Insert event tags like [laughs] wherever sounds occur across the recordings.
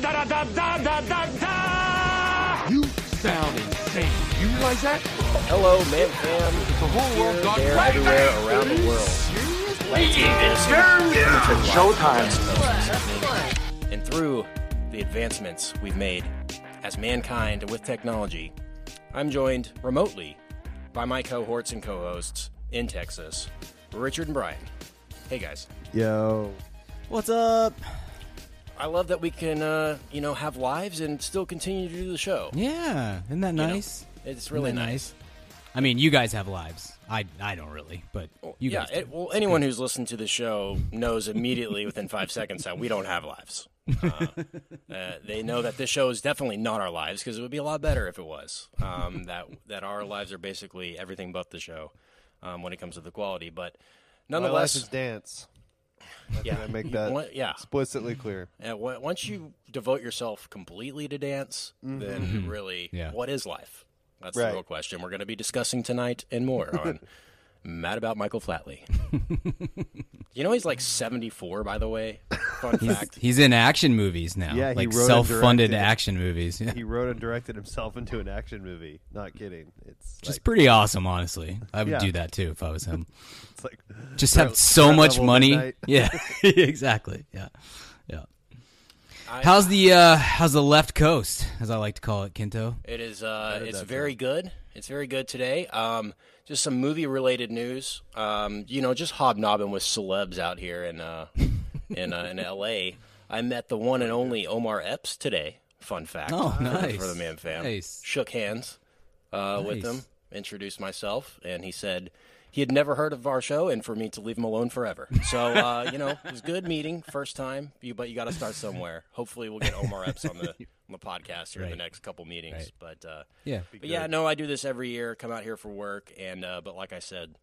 da da da da da da da. You sound insane. You realize that? Hello, man fam. The whole world Here, gone there, crazy. everywhere around the world. Let's do. Showtime. And through the advancements we've made as mankind with technology, I'm joined remotely by my cohorts and co-hosts in Texas, Richard and Brian. Hey guys. Yo. What's up? I love that we can, uh, you know, have lives and still continue to do the show. Yeah, isn't that know, nice? It's really Isn't nice. I mean, you guys have lives. I I don't really, but you yeah, guys. do. it, well, anyone who's listened to the show knows immediately within five seconds that we don't have lives. Uh, [laughs] uh, they know that this show is definitely not our lives because it would be a lot better if it was. Um, [laughs] that that our lives are basically everything but the show um, when it comes to the quality. But My life nonetheless, is dance. Yeah, I make that one- yeah. explicitly clear. And on- once you devote yourself completely to dance, mm-hmm. then mm-hmm. really, Yeah. what is life? That's Right. the real question we're going to be discussing tonight and more [laughs] on Mad About Michael Flatley. you know he's like 74, by the way. Fun fact. He's in action movies now. Yeah, he like wrote and self-funded directed it. action movies. Yeah. He wrote and directed himself into an action movie. Not kidding. It's Which is like, pretty awesome, honestly. I would Yeah. do that too if I was him. [laughs] it's like Just have so Threat much Level money. Midnight. [laughs] Yeah, [laughs] exactly. Yeah, yeah. I- How's the uh how's the left coast, as I like to call it, Kinto? It is. Uh, it's that very good. It's very good today. Um, just some movie-related news. Um, you know, just hobnobbing with celebs out here in uh, [laughs] in uh, in L.A. I met the one and only Omar Epps today. Fun fact. Oh, for- nice. for the man fam. Nice. Shook hands uh, with him. Introduced myself, and he said he had never heard of our show, and for me to leave him alone forever. So uh, you know, it was good meeting, first time. You, but you got to start somewhere. Hopefully, we'll get Omar Epps on the [laughs] on the podcast here in the next couple meetings. Right. But uh, Yeah. but yeah, no, I do this every year. Come out here for work, and uh, but like I said,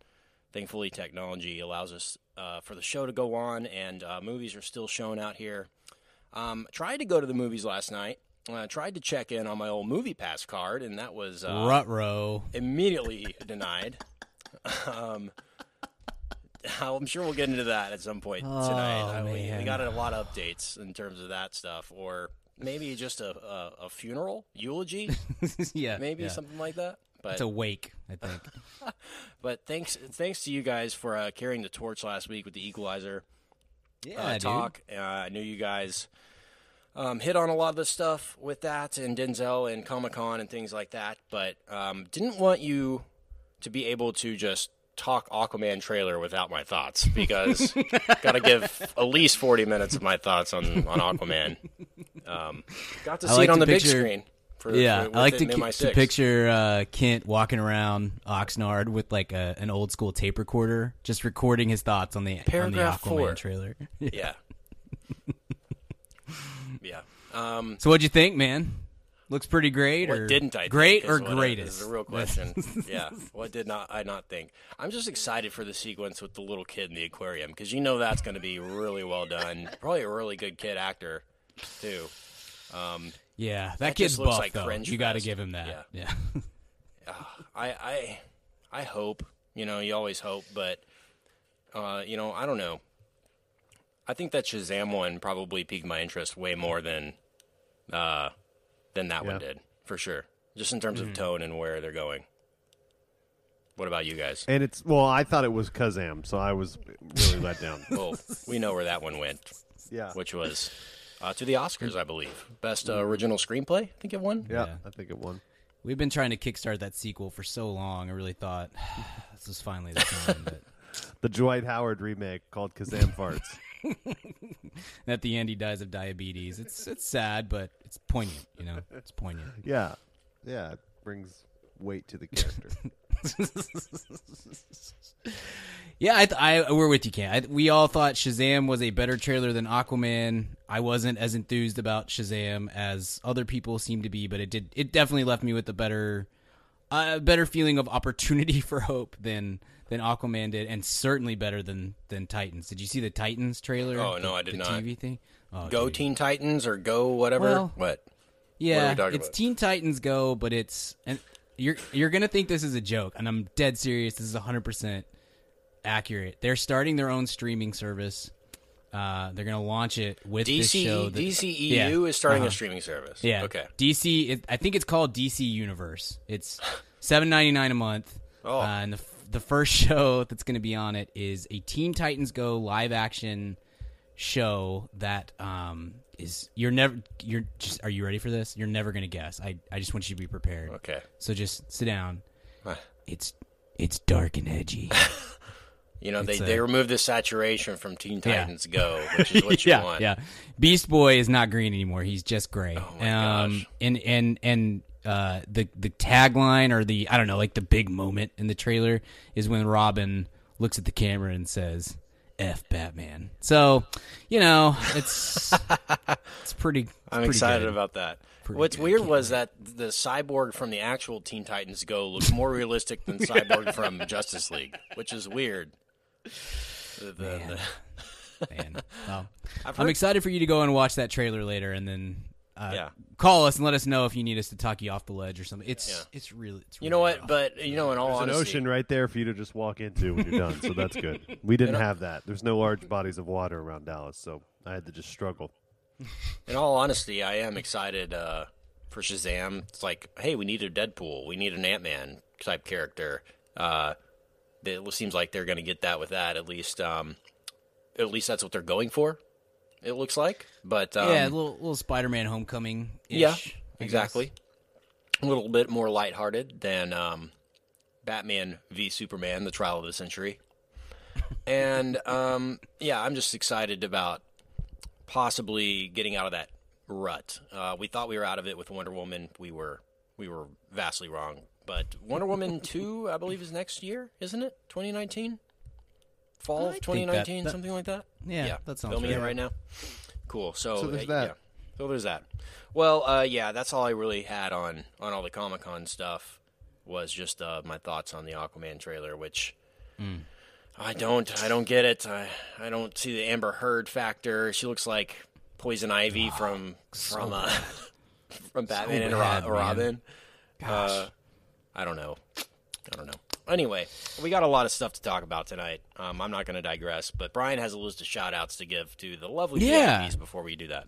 thankfully technology allows us uh, for the show to go on, and uh, movies are still shown out here. Um, tried to go to the movies last night. Uh, tried to check in on my old movie pass card, and that was uh, Rutro. immediately [laughs] denied. um, [laughs] I'm sure we'll get into that at some point tonight. Oh, we, we got a lot of updates in terms of that stuff, or maybe just a, a, a funeral eulogy, [laughs] yeah. maybe yeah. something like that. But It's a wake, I think. [laughs] but thanks thanks to you guys for uh, carrying the torch last week with the Equalizer Yeah, uh, dude. talk. Uh, I knew you guys um, hit on a lot of the stuff with that and Denzel and Comic Con and things like that, but um, didn't want you to be able to just talk Aquaman trailer without my thoughts because [laughs] got to give at least forty minutes of my thoughts on on Aquaman. Um, got to see like it on the big picture- screen. For, Yeah, for, I like to, it in ki- my to picture uh, Kent walking around Oxnard with like a, an old school tape recorder, just recording his thoughts on the on the Aquaman four. trailer. Yeah. [laughs] yeah. Um, So what'd you think, man? Looks pretty great, What or didn't I great think or greatest? Is a real question. [laughs] yeah. What did not I not think? I'm just excited for the sequence with the little kid in the aquarium because you know that's going to be really well done. Probably a really good kid actor too. Um, Yeah, that, That kid's just looks buff like though. cringe You got to give him that. Yeah. Yeah. [laughs] I I I hope you know you always hope, but uh, you know I don't know. I think that Shazam one probably piqued my interest way more than uh, than that one did for sure. Just in terms Mm-hmm. of tone and where they're going. What about you guys? and it's well, I thought it was Kazam, so I was really let down. [laughs] Well, we know where that one went, Yeah. which was uh, to the Oscars, I believe. Best uh, original screenplay. I think it won. Yeah, Yeah. I think it won. We've been trying to kickstart that sequel for so long. I really thought [sighs] this is finally the time. But [laughs] The Dwight Howard remake called Kazam Farts. [laughs] [laughs] at the end, he dies of diabetes. It's it's sad, but it's poignant. You know, it's poignant. [laughs] Yeah. Yeah, it brings weight to the character. [laughs] Yeah, I, th- I we're with you, Ken. I, we all thought Shazam was a better trailer than Aquaman. I wasn't as enthused about Shazam as other people seem to be, but it did. It definitely left me with a better, a better feeling of opportunity [laughs] for hope than than Aquaman did, and certainly better than than Titans. Did you see the Titans trailer? Oh, The- no, I did the not. TV thing. Oh, Go dude. Teen Titans or go whatever. Well, what? Yeah, talking it's about? Teen Titans Go, but it's and you're you're gonna think this is a joke, and I'm dead serious. This is 100 percent accurate. They're starting their own streaming service. Uh, they're gonna launch it with this DC show. that- DCEU Yeah. is starting Uh-huh. a streaming service. Yeah. Okay. DC. It, I think it's called DC Universe. It's [laughs] seven ninety nine a month. Oh. Uh, and the the first [laughs] show that's going to be on it is a Teen Titans Go live action show that um is you're never you're just are you ready for this? You're never going to guess. I I just want you to be prepared. Okay. So just sit down. It's it's dark and edgy. [laughs] You know, they, a- they removed the saturation from Teen Yeah. Titans Go, which is [laughs] what you yeah, want. yeah. Beast Boy is not green anymore. He's just gray. Oh um. And and and uh, the the tagline or the I don't know, like the big moment in the trailer is when Robin looks at the camera and says, "F Batman." So, you know, it's [laughs] it's pretty. It's I'm pretty excited good. about that. Pretty What's good. weird was that the cyborg from the actual Teen Titans Go looks more realistic than [laughs] cyborg from Justice League, which is weird. The- the- Man. Man. Well, [laughs] I've I'm excited for you to go and watch that trailer later, and then. Uh, Yeah. Call us and let us know if you need us to talk you off the ledge or something. It's Yeah. it's really it's you know what? rough. But you know, in all There's an ocean right there for you to just walk into when you're done, so that's good. [laughs] We didn't have that. There's no large bodies of water around Dallas, so I had to just struggle. [laughs] in all honesty, I am excited uh, for Shazam. It's like, hey, we need a Deadpool, we need an Ant Man type character. Uh, it seems like they're going to get that with that. At least, um, at least that's what they're going for. It looks like, but um, yeah, a little little Spider-Man Homecoming. Yeah, exactly. A little bit more lighthearted than um, Batman v Superman: The Trial of the Century. [laughs] and um, yeah, I'm just excited about possibly getting out of that rut. Uh, we thought we were out of it with Wonder Woman. We were we were vastly wrong. But Wonder Woman [laughs] two, I believe, is next year, isn't it? 2019, fall of 2019, something like that. Yeah, that sounds filming right. it right now. Cool. So, So there's uh, that. yeah. So there's that. Well, uh, yeah, that's all I really had on on all the Comic Con stuff. Was just uh, my thoughts on the Aquaman trailer, which Hmm. I don't, I don't get it. I, I don't see the Amber Heard factor. She looks like Poison Ivy from from uh, [laughs] from Batman and bad, Ro- man. Robin. I don't know. I don't know. Anyway, we got a lot of stuff to talk about tonight. Um, I'm not going to digress, but Brian has a list of shout outs to give to the lovely Yeah. VIPs before we do that.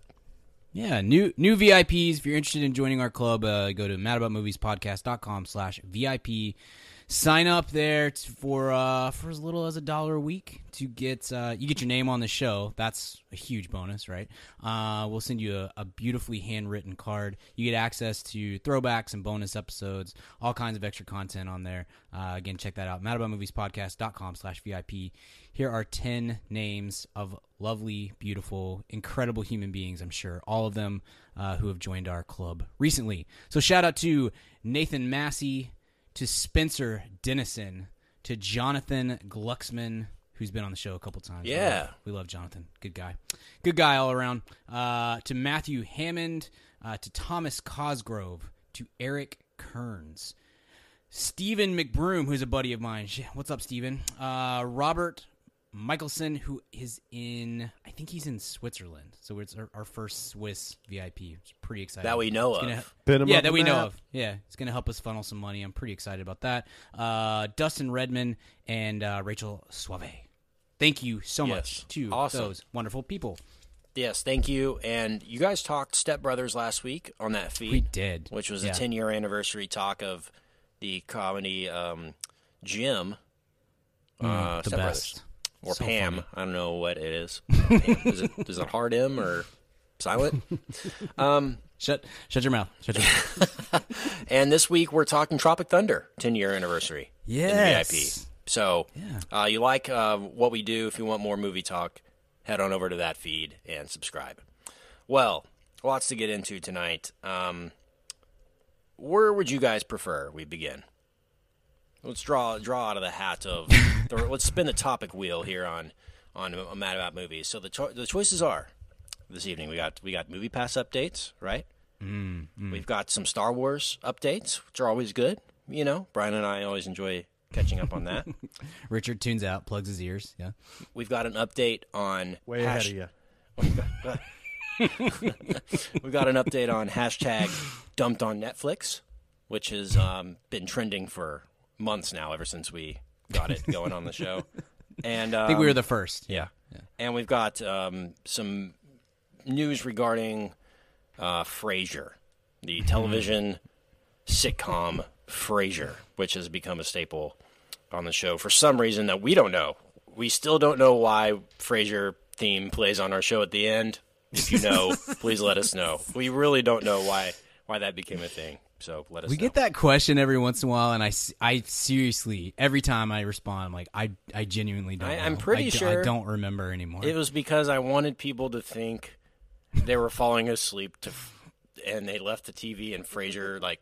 Yeah, new new VIPs. If you're interested in joining our club, uh, go to madaboutmoviespodcast.com slash VIP. Sign up there for uh, for as little as a dollar a week to get uh, you get your name on the show. That's a huge bonus, right? Uh, we'll send you a, a beautifully handwritten card. You get access to throwbacks and bonus episodes, all kinds of extra content on there. Uh, again, check that out. madaboutmoviespodcast.com slash VIP. Here are 10 names of lovely, beautiful, incredible human beings, I'm sure. All of them uh, who have joined our club recently. So shout out to Nathan Massey, to Spencer Dennison, to Jonathan Glucksman, who's been on the show a couple times. Yeah. We love Jonathan. Good guy. Good guy all around. Uh, to Matthew Hammond, uh, to Thomas Cosgrove, to Eric Kearns. Stephen McBroom, who's a buddy of mine. What's up, Stephen? Uh, Robert Michelson, who is in, I think he's in Switzerland. So it's our, our first Swiss VIP. It's pretty exciting. That we know It's gonna of. he- yeah, up that the we know of. Yeah, it's going to help us funnel some money. I'm pretty excited about that. Uh, Dustin Redman and uh, Rachel Suave. Thank you so much Yes. to Awesome. those wonderful people. Yes, thank you. And you guys talked Step Brothers last week on that feed. We did. Which was Yeah. a 10 year anniversary talk of the comedy um, Jim. uh, Mm, the Step best. Brothers. Or So Pam. funny. I don't know what it is. Is, it, is it hard M or silent? [laughs] um, Shut, shut your mouth. Shut your mouth. [laughs] and this week we're talking Tropic Thunder 10 year anniversary. Yes. VIP. So uh, you like uh, what we do. If you want more movie talk, head on over to that feed and subscribe. Well, lots to get into tonight. Um, where would you guys prefer we begin? Let's draw draw out of the hat of. [laughs] the, let's spin the topic wheel here on on uh, Mad About Movies. So the cho- the choices are this evening. We got we got Movie Pass updates, right? Mm, We've got some Star Wars updates, which are always good. You know, Brian and I always enjoy catching up on that. [laughs] Richard tunes out, plugs his ears. Yeah. We've got an update on Way hash- ahead of you. [laughs] We've got an update on hashtag dumped on Netflix, which has um, been trending for months now, ever since we got it going on the show. [laughs] And um, I think we were the first. yeah. and we've got um, some news regarding uh, Frasier, the television sitcom Frasier, which has become a staple on the show for some reason that we don't know. We still don't know why Frasier theme plays on our show at the end. If you know, [laughs] please let us know. We really don't know why why that became a thing. So let us. We know. get that question every once in a while, and I, I seriously every time I respond, I'm like I I genuinely don't. I-. I'm pretty I sure I don't remember anymore. It was because I wanted people to think they were falling asleep to, and they left the TV and Frasier like,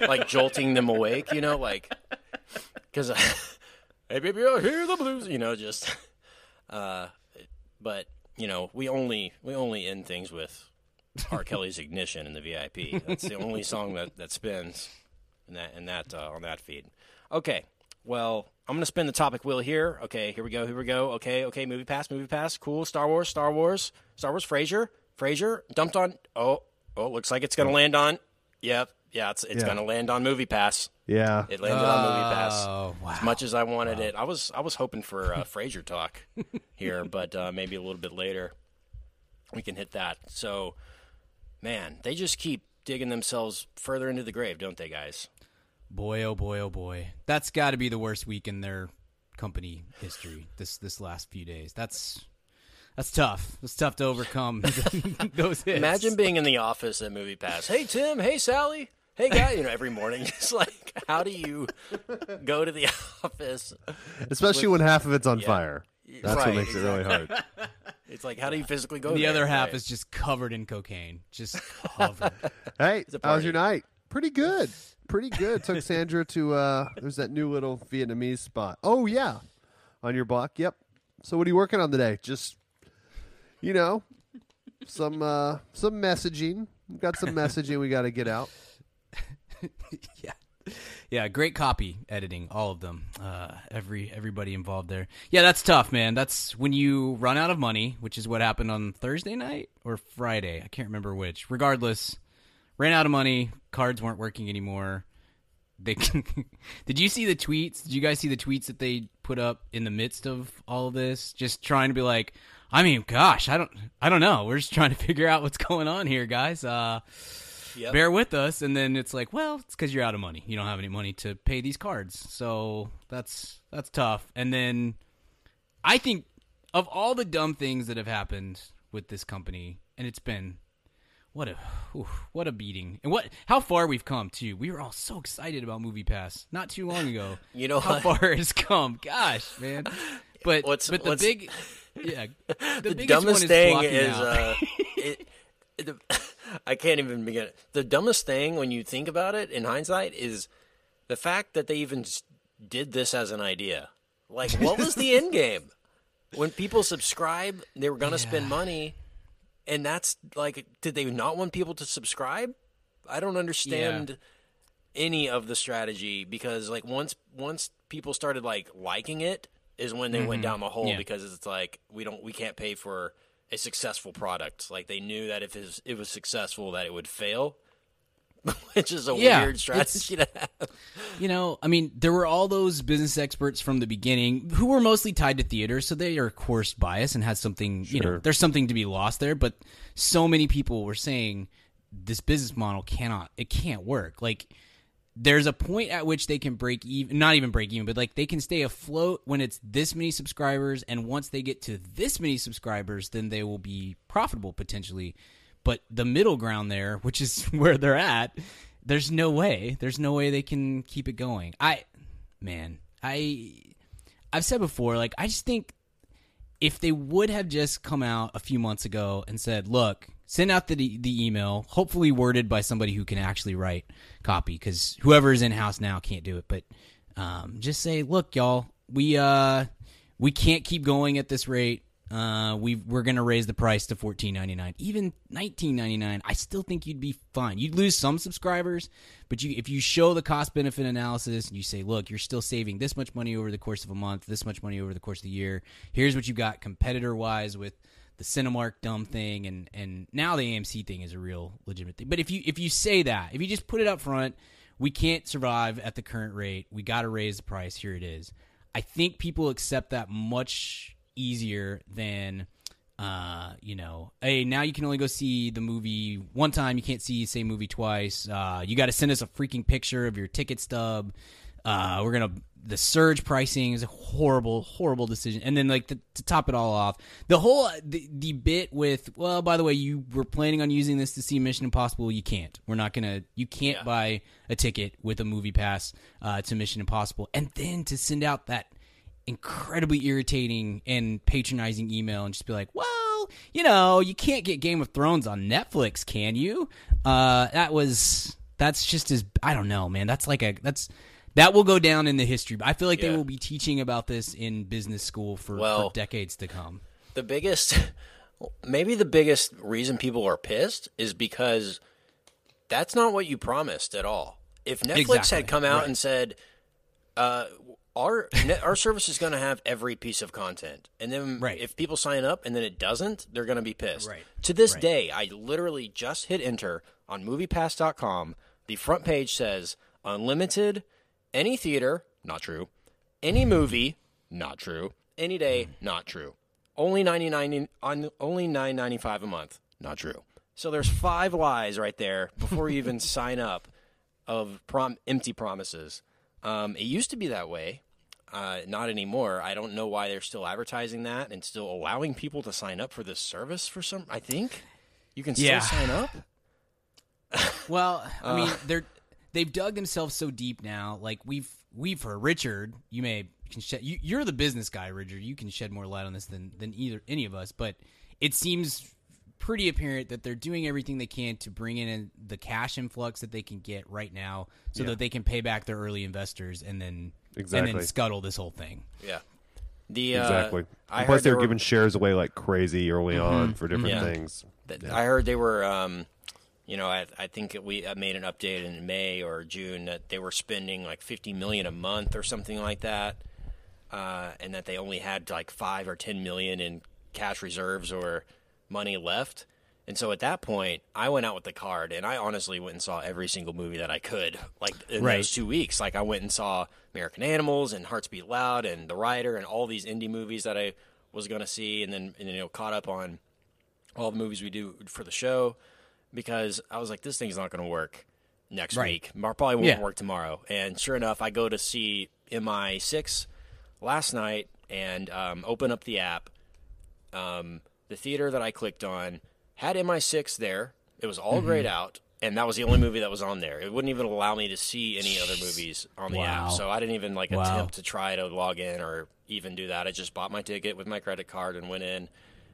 [laughs] [laughs] like jolting them awake. You know, like because [laughs] hey baby, I hear the blues. You know, just. Uh, but you know, we only we only end things with R. Kelly's "Ignition" in the VIP. That's the only song that that spins in that in that uh, on that feed. Okay, well, I'm gonna spin the topic wheel here. Okay, here we go. Here we go. Okay, okay. Movie pass. Movie pass. Cool. Star Wars. Star Wars. Star Wars. Frasier. Frasier dumped on. Oh, oh. Looks like it's gonna land on. Yep. Yeah. It's it's Yeah. gonna land on movie pass. Yeah. It landed on movie pass. Oh wow! As much as I wanted it, I was I was hoping for uh, Frasier talk [laughs] here, but uh, maybe a little bit later we can hit that. So, man, they just keep digging themselves further into the grave, don't they, guys? boy, oh boy, oh boy, that's got to be the worst week in their company history. This this last few days. That's that's tough. It's tough to overcome [laughs] those hits. Imagine being in the office at Movie Pass. Hey Tim, hey Sally, hey guy. You know, every morning, [laughs] It's like, how do you go to the [laughs] office? Especially when half of it's on Yeah. fire. That's Right, what makes it really hard. [laughs] It's like, how do you physically go? the there? other half Right. is just covered in cocaine, just [laughs] covered. Hey, a how was your night? Pretty good. [laughs] Pretty good. Took Sandra to uh there's that new little Vietnamese spot. Oh yeah. On your block. Yep. So what are you working on today? Just you know, some uh some messaging. We've got some messaging we got to get out. yeah yeah great copy editing all of them uh every everybody involved there. Yeah that's tough man. That's when you run out of money which is what happened on thursday night or friday. I can't remember which. Regardless ran out of money. Cards weren't working anymore. They [laughs] did you see the tweets? Did you guys see the tweets that they put up in the midst of all of this? Just trying to be like i mean gosh i don't i don't know. We're just trying to [laughs] figure out what's going on here guys. Uh Yep. bear with us and then it's like well it's because you're out of money. You don't have any money to pay these cards. So that's that's tough. And then i think of all the dumb things that have happened with this company and it's been what a oof, what a beating. And what how far we've come too. We were all so excited about movie pass not too long ago. [laughs] You know how what? far it's come. Gosh man. But What's- but the what's- big yeah [laughs] the, the biggest dumbest one is thing is uh, [laughs] it, [laughs] I can't even begin. The dumbest thing when you think about it in hindsight is the fact that they even did this as an idea. Like, what was the [laughs] end game? When people subscribe, they were going to spend money, and that's like, did they not want people to subscribe? I don't understand any of the strategy because like once once people started like liking it is when they went down the hole Mm-hmm. Yeah. because it's like we don't we can't pay for a successful product like they knew that if it was, successful that it would fail [laughs] which is a Yeah, weird strategy to have You know, I mean, there were all those business experts from the beginning who were mostly tied to theater, so they are of course biased and had something. You know, there's something to be lost there. But so many people were saying this business model cannot, it can't work. Like, there's a point at which they can break even, not even break even, but like they can stay afloat when it's this many subscribers, and once they get to this many subscribers, then they will be profitable potentially. But the middle ground there, which is [laughs] where they're at, there's no way. There's no way they can keep it going. I, man, I, I've said before, like I just think if they would have just come out a few months ago and said, "Look, send out the the email, hopefully worded by somebody who can actually write copy, because whoever is in house now can't do it." But um, just say, "Look, y'all, we uh we can't keep going at this rate. Uh, we we're gonna raise the price to fourteen ninety nine, even nineteen ninety nine. I still think you'd be fine. You'd lose some subscribers, but you if you show the cost benefit analysis and you say, look, you're still saving this much money over the course of a month, this much money over the course of the year. Here's what you've got competitor wise with the Cinemark dumb thing, and and now the AMC thing is a real legitimate thing. But if you if you say that, if you just put it up front, we can't survive at the current rate. We got to raise the price. Here it is. I think people accept that much easier than uh, you know, hey, now you can only go see the movie one time. You can't see the same movie twice. Uh, you got to send us a freaking picture of your ticket stub. Uh, we're gonna the surge pricing is a horrible, horrible decision. And then like to, to top it all off, the whole the, the bit with well, by the way, you were planning on using this to see Mission Impossible. You can't. We're not gonna. You can't Yeah. buy a ticket with a movie pass uh, to Mission Impossible, and then to send out that incredibly irritating and patronizing email and just be like, well, you know, you can't get Game of Thrones on Netflix, can you? Uh, that was that's just as I don't know, man. That's like a that's that will go down in the history. I feel like they will be teaching about this in business school for, Well- for decades to come. the biggest [laughs] maybe the biggest reason people are pissed is because that's not what you promised at all if netflix Exactly, had come out right. and said uh, our our service is going to have every piece of content and then Right. if people sign up and then it doesn't they're going to be pissed Right. to this day i literally just hit enter on moviepass.com the front page says unlimited any theater not true. Any movie not true. Any day not true. Only 99 on only 9.95 a month not true. So there's five lies right there before you even [laughs] sign up of prom- empty promises. Um, it used to be that way. Uh, not anymore. I don't know why they're still advertising that and still allowing people to sign up for this service for some i think? You can still Yeah. sign up? Well, I mean, [laughs] they're they've dug themselves so deep now. Like we've we've heard Richard. You may can shed. You, you're the business guy, Richard. You can shed more light on this than than either any of us. But it seems pretty apparent that they're doing everything they can to bring in the cash influx that they can get right now, so that they can pay back their early investors and then exactly. and then scuttle this whole thing. yeah the uh, Exactly. I Plus, heard they there were were- giving shares away like crazy early on for different Yeah. things. That- I heard they were, um, you know, I, I think we made an update in May or June that they were spending like 50 million a month or something like that, uh, and that they only had like five or 10 million in cash reserves or money left. And so at that point, I went out with the card, and I honestly went and saw every single movie that I could, like in Right. those two weeks. Like I went and saw American Animals and Hearts Beat Loud and The Rider and all these indie movies that I was going to see, and then and, you know caught up on all the movies we do for the show because I was like, this thing's not going to work next Right. week. Mar- Probably won't Yeah. work tomorrow. And sure enough, I go to see MI6 last night and um, open up the app. Um, the theater that I clicked on had MI6 there. It was all grayed out. And that was the only movie that was on there. It wouldn't even allow me to see any other movies on the Wow. app. So I didn't even like Wow. attempt to try to log in or even do that. I just bought my ticket with my credit card and went in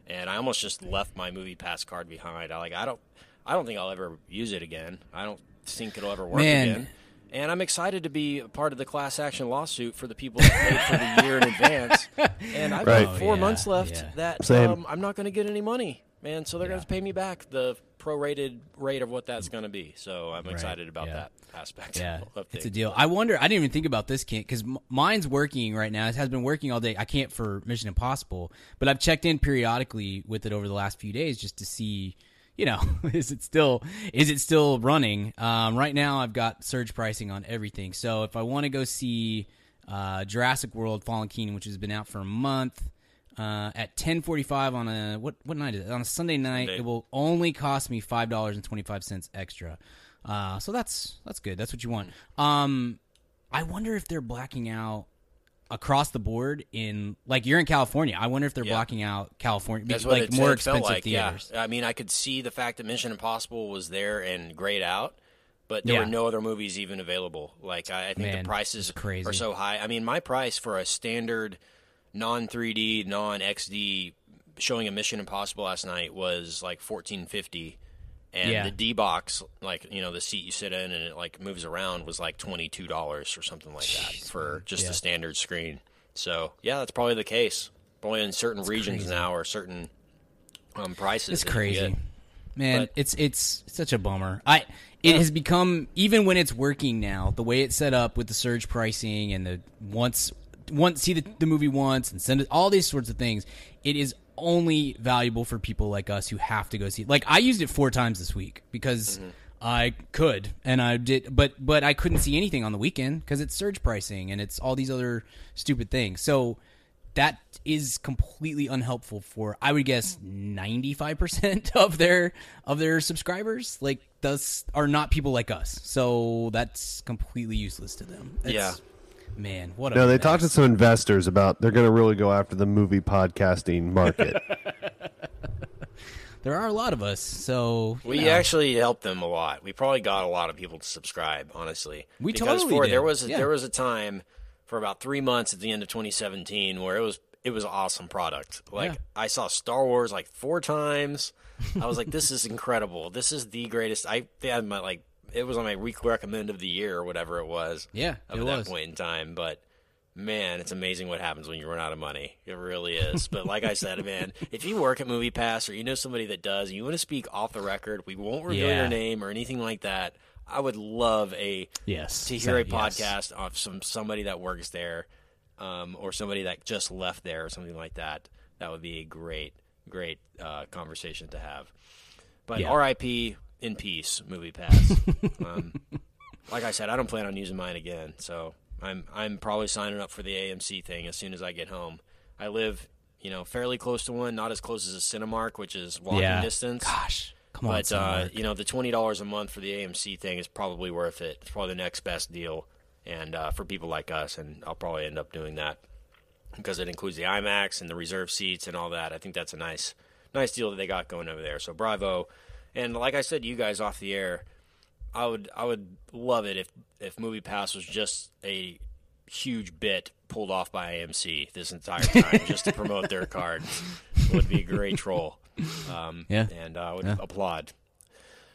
and I almost just left my movie pass card behind. I like I don't I don't think I'll ever use it again. I don't think it'll ever work Man. again. And I'm excited to be a part of the class action lawsuit for the people that paid for the year in advance. [laughs] And I've Right. got four Oh, yeah, months left yeah. that Same. um, I'm not going to get any money, man. So they're going to pay me back the prorated rate of what that's going to be. So I'm excited about yeah. that aspect. Yeah, [laughs] of it's a deal. I wonder. I didn't even think about this, Kent, because mine's working right now. It has been working all day. I can't for Mission Impossible, but I've checked in periodically with it over the last few days just to see, you know, [laughs] is it still is it still running? Um, right now, I've got surge pricing on everything. So if I want to go see uh, Jurassic World: Fallen Kingdom, which has been out for a month. Uh, at ten forty five on a what what night is it? On a Sunday night, Sunday. it will only cost me five dollars and twenty five cents extra. Uh, so that's that's good. That's what you want. Um, I wonder if they're blacking out across the board in like you're in California. I wonder if they're Yeah. blocking out California, That's like it, more it expensive like. theaters. Yeah, I mean, I could see the fact that Mission Impossible was there and grayed out, but there Yeah. were no other movies even available. Like I, I think Man, the prices are so high. I mean, my price for a standard non 3D, non XD showing a Mission Impossible last night was like fourteen fifty. And Yeah. the D box, like you know, the seat you sit in and it like moves around, was like twenty two dollars or something like that for just Yeah. a standard screen. So yeah, that's probably the case. Probably in certain regions crazy. now or certain um, prices. It's crazy, man. But- it's it's such a bummer. I it has become even when it's working now, the way it's set up with the surge pricing and the once once see the, the movie once and send it all these sorts of things. It is only valuable for people like us who have to go see. it. Like I used it four times this week because. Mm-hmm. I could, and I did, but but I couldn't see anything on the weekend because it's surge pricing and it's all these other stupid things. So that is completely unhelpful for I would guess 95% [laughs] of their of their subscribers like thus are not people like us. So that's completely useless to them. It's- Yeah. Man, what a No, they mess. talked to some investors about they're going to really go after the movie podcasting market. [laughs] There are a lot of us. So We know. actually helped them a lot. We probably got a lot of people to subscribe, honestly. We because totally for did. there was a, Yeah. there was a time for about three months at the end of 2017 where it was it was an awesome product. Like Yeah. I saw Star Wars like four times. I was like, this is incredible. This is the greatest. I they had my like it was on my week recommend of the year or whatever it was. Yeah, at that was. point in time, but. Man, it's amazing what happens when you run out of money. It really is. But like I said, man, [laughs] if you work at Movie Pass or you know somebody that does, and you want to speak off the record, we won't reveal Yeah. your name or anything like that. I would love a Yes. to hear a Yes. podcast of some somebody that works there, um, or somebody that just left there or something like that. That would be a great, great uh, conversation to have. But Yeah. R.I.P. in peace, Movie Pass. [laughs] um, like I said, I don't plan on using mine again, so I'm I'm probably signing up for the AMC thing as soon as I get home. I live, you know, fairly close to one, not as close as a Cinemark, which is walking Yeah. distance. Gosh, come on. But uh, you know, the twenty dollars a month for the AMC thing is probably worth it. It's probably the next best deal, and uh, for people like us, and I'll probably end up doing that because it includes the IMAX and the reserve seats and all that. I think that's a nice, nice deal that they got going over there. So bravo, and like I said to you guys off the air, I would I would love it if if Movie Pass was just a huge bit pulled off by AMC this entire time just to promote their [laughs] card. It would be a great troll. Um, Yeah. and uh, I would applaud.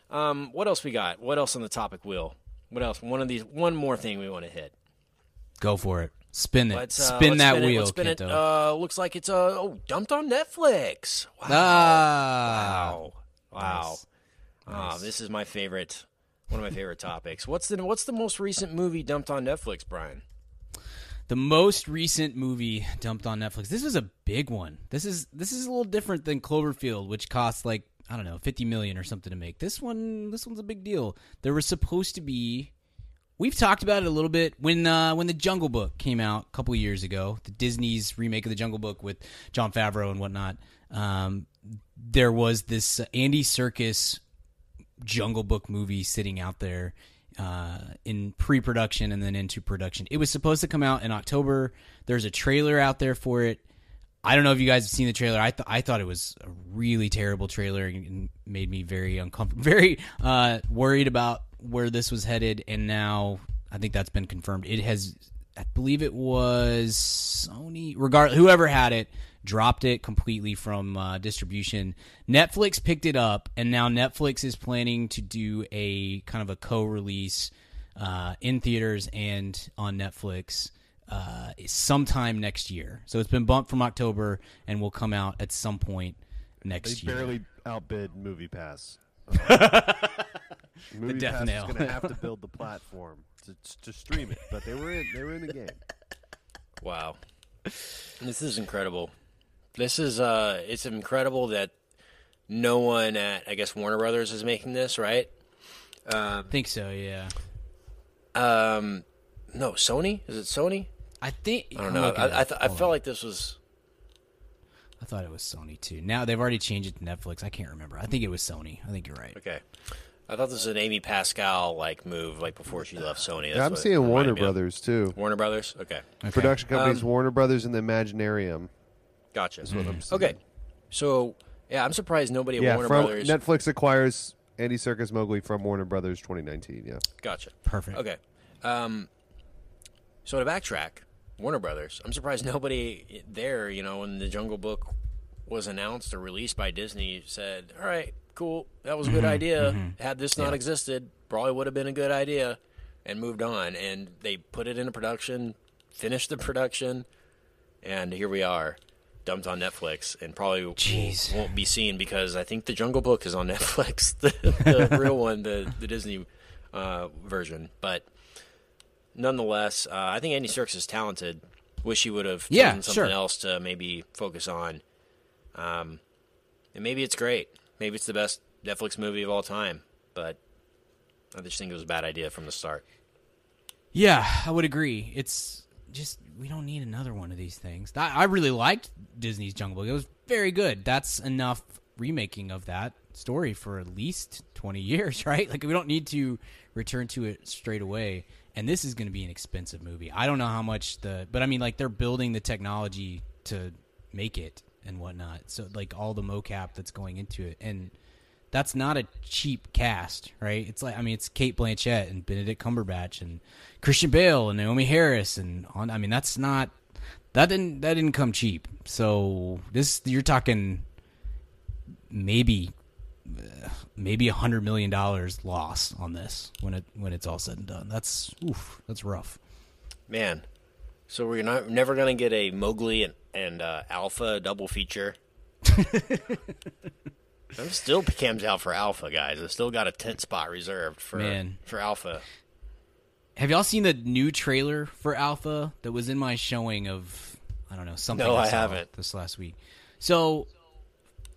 Um, what else we got? What else on the topic wheel? What else? One of these. One more thing we want to hit. Go for it. Spin it. Let's uh, spin let's that spin it. wheel, Let's spin it. Uh, looks like it's uh, oh dumped on Netflix. Wow. ah. Wow. Wow. Ah, this is my favorite. One of my favorite topics. What's the What's the most recent movie dumped on Netflix, Brian? The most recent movie dumped on Netflix. This is a big one. This is this is a little different than Cloverfield, which cost like I don't know, fifty million or something to make. This one, this one's a big deal. There was supposed to be. We've talked about it a little bit when uh, when the Jungle Book came out a couple years ago. The Disney's remake of the Jungle Book with Jon Favreau and whatnot. Um, there was this Andy Serkis Jungle Book movie sitting out there uh, in pre-production and then into production. It was supposed to come out in October. There's a trailer out there for it. I don't know if you guys have seen the trailer. I th- I thought it was a really terrible trailer and made me very uncomfortable, [laughs] very uh, worried about where this was headed. And now I think that's been confirmed. It has, I believe it was Sony, regardless, whoever had it, dropped it completely from uh, distribution. Netflix picked it up, and now Netflix is planning to do a kind of a co-release uh, in theaters and on Netflix uh, sometime next year. So it's been bumped from October and will come out at some point They next year. They barely outbid Movie Pass. [laughs] Movie death Pass is nail. going to have to build the platform to, to stream it, but they were in. They were in the game. Wow. This is incredible. This is uh it's incredible that no one at I guess Warner Brothers is making this, right? I think so. Yeah. Um no, Sony? Is it Sony? I think I don't know. I I, th- I felt like this was I thought it was Sony too. Now they've already changed it to Netflix. I can't remember. I think it was Sony. I think you're right. okay. I thought this was an Amy Pascal like move like before she left Sony. That's Yeah, I'm seeing Warner me of. Brothers too. Warner Brothers? Okay. Production companies Um, Warner Brothers and the Imaginarium. Gotcha. what I'm mm. seeing. Okay. So, yeah, I'm surprised nobody at Yeah, Warner from Brothers Netflix acquires Andy Serkis Mowgli from Warner Brothers 2019. Yeah, Gotcha. Perfect. Okay. Um, so to backtrack, Warner Brothers. I'm surprised nobody there, you know, when the Jungle Book was announced or released by Disney, said, "All right, cool, that was a good mm-hmm. idea. Mm-hmm. Had this not existed, probably would have been a good idea," and moved on. And they put it into production, finished the production, and here we are, dumped on Netflix, and probably Jeez. won't be seen because I think the Jungle Book is on [laughs] Netflix, the, the [laughs] real one, the the Disney uh, version. But nonetheless, uh, I think Andy Serkis is talented. Wish he would have chosen Yeah, something sure. else to maybe focus on. Um, and maybe it's great. Maybe it's the best Netflix movie of all time. But I just think it was a bad idea from the start. Yeah, I would agree. It's just we don't need another one of these things. I, really liked Disney's Jungle Book. It was very good. That's enough remaking of that story for at least 20 years, [laughs] right? Like we don't need to return to it straight away. And this is going to be an expensive movie. I don't know how much the, but I mean, like they're building the technology to make it and whatnot. So like all the mocap that's going into it, and that's not a cheap cast, right? It's like I mean, it's Cate Blanchett and Benedict Cumberbatch and Christian Bale and Naomie Harris and on. I mean, that's not that didn't that didn't come cheap. So this you're talking maybe uh, maybe a hundred million dollars loss on this when it when it's all said and done. That's oof, that's rough. Man, so we're not never gonna get a Mowgli and, and uh, Alpha double feature. [laughs] I'm still cams out for Alpha, guys. I still got a tent spot reserved for Man. for Alpha. Have y'all seen the new trailer for Alpha that was in my showing of I don't know something? No, I haven't. This last week, so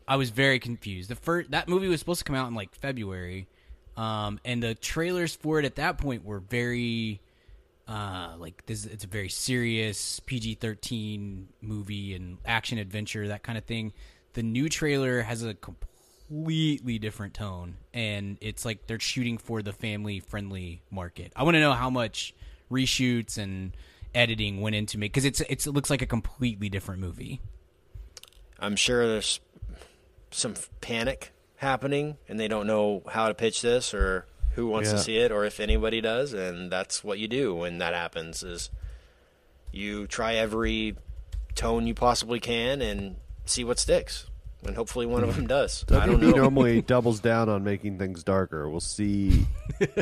I was very confused. The first that movie was supposed to come out in like February, um, and the trailers for it at that point were very uh, like this. It's a very serious PG thirteen movie and action adventure that kind of thing. The new trailer has a completely different tone, and it's like they're shooting for the family friendly market. I want to know how much reshoots and editing went into make because it's, it's it looks like a completely different movie. I'm sure there's some panic happening, and they don't know how to pitch this or who wants Yeah. to see it or if anybody does, and that's what you do when that happens. Is you try every tone you possibly can and see what sticks, and hopefully one of them does. [laughs] I don't WB know. normally [laughs] doubles down on making things darker. We'll see.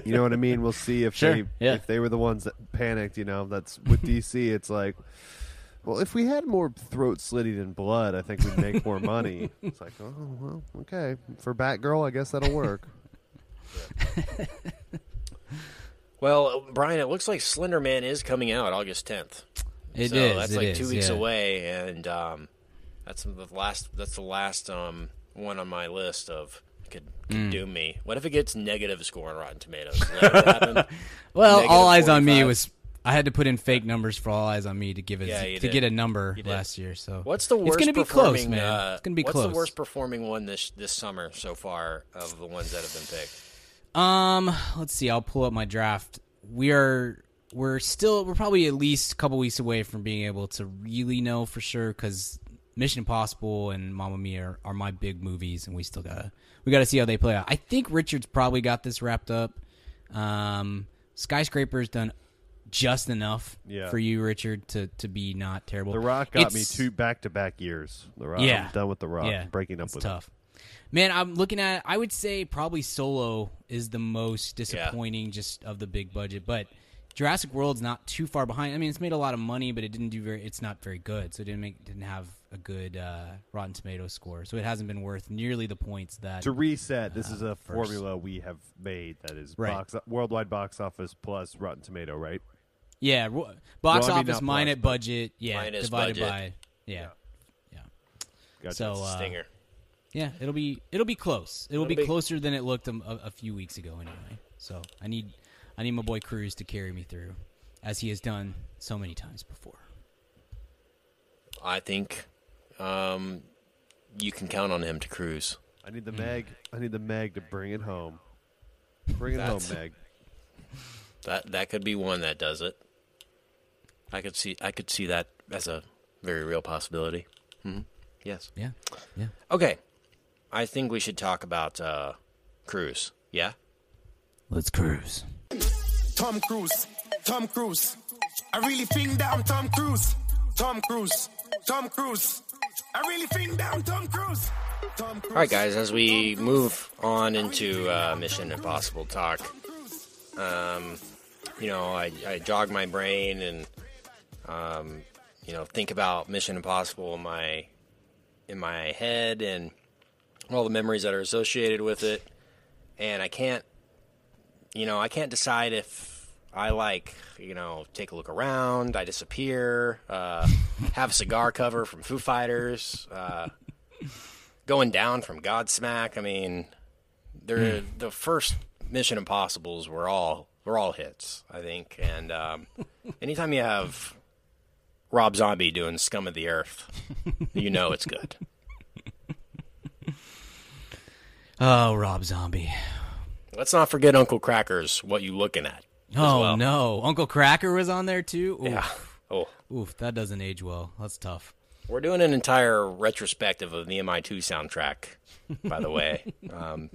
You know what I mean? We'll see if Sure, they yeah. if they were the ones that panicked. You know, that's with [laughs] DC. It's like, well, if we had more throat slitting and blood, I think we'd make more money. It's like, oh well, okay. For Batgirl, I guess that'll work. Well, Brian, it looks like Slender Man is coming out August 10th. It so is, That's it like is, two weeks yeah. away, and um, that's the last. That's the last um, one on my list of could, could Mm. doom me. What if it gets negative score on Rotten Tomatoes? [laughs] Does that ever happen? [laughs] Well, Negative all eyes on me was I had to put in fake numbers for all eyes on me to give it Yeah, to did. get a number last year. So What's the worst? It's gonna be performing, close, man. Uh, it's gonna be what's close. the worst performing one this this summer so far of the ones that have been picked? Um, let's see. I'll pull up my draft. We are we're still we're probably at least a couple weeks away from being able to really know for sure because Mission Impossible and Mamma Mia are, are my big movies, and we still gotta we gotta see how they play out. I think Richard's probably got this wrapped up. Um, Skyscraper's done just enough Yeah. for you, Richard, to to be not terrible. The Rock got It's- me two back to back years. The Rock. Yeah. I'm done with The Rock. Yeah, breaking up it's with tough. Man, I'm looking at. I would say probably Solo is the most Yeah. disappointing, just of the big budget. But Jurassic World's not too far behind. I mean, it's made a lot of money, but it didn't do very. It's not very good, so it didn't make didn't have a good uh, Rotten Tomato score. So it hasn't been worth nearly the points that. To reset, this is a Uh, first. formula we have made that is Right. box worldwide box office plus Rotten Tomato, right? yeah, ro- box Well, I mean, office not minus plus, budget. Yeah, Minus divided budget. by yeah. yeah. Gotcha. So uh, Stinger. Yeah, it'll be it'll be close. It'll, It'll be, be- closer than it looked a, a, a few weeks ago anyway. So I need I need my boy Cruise to carry me through, as he has done so many times before. I think um, you can count on him to cruise. I need the. Meg. I need the Meg to bring it home. Bring it That's- home, Meg. That that could be one that does it. I could see I could see that as a very real possibility. hmm Yes. Yeah, yeah. Okay. I think we should talk about uh, Cruise. Yeah. Let's cruise. Tom Cruise, Tom Cruise. I really think that I'm Tom Cruise. Tom Cruise, Tom Cruise. I really think that I'm Tom Cruise. Tom Cruise. All right, guys. As we move on into uh, Mission Impossible talk, um, you know, I, I jog my brain and um, you know think about Mission Impossible in my in my head and all the memories that are associated with it, and I can't, you know, I can't decide if I like, you know, take a look around, I disappear, uh, have a cigar cover from Foo Fighters. Uh, going down from Godsmack. I mean, they're the first Mission Impossibles were all were all hits, I think. And um, anytime you have Rob Zombie doing "Scum of the Earth," you know it's good. [laughs] Oh, Rob Zombie. Let's not forget Uncle Kracker's "What You Looking At." Oh well. no, Uncle Kracker was on there too. Oof. Yeah. Oh, Oof, that doesn't age well. That's tough. we're doing an entire retrospective of the MI2 soundtrack, by the way. [laughs] Um,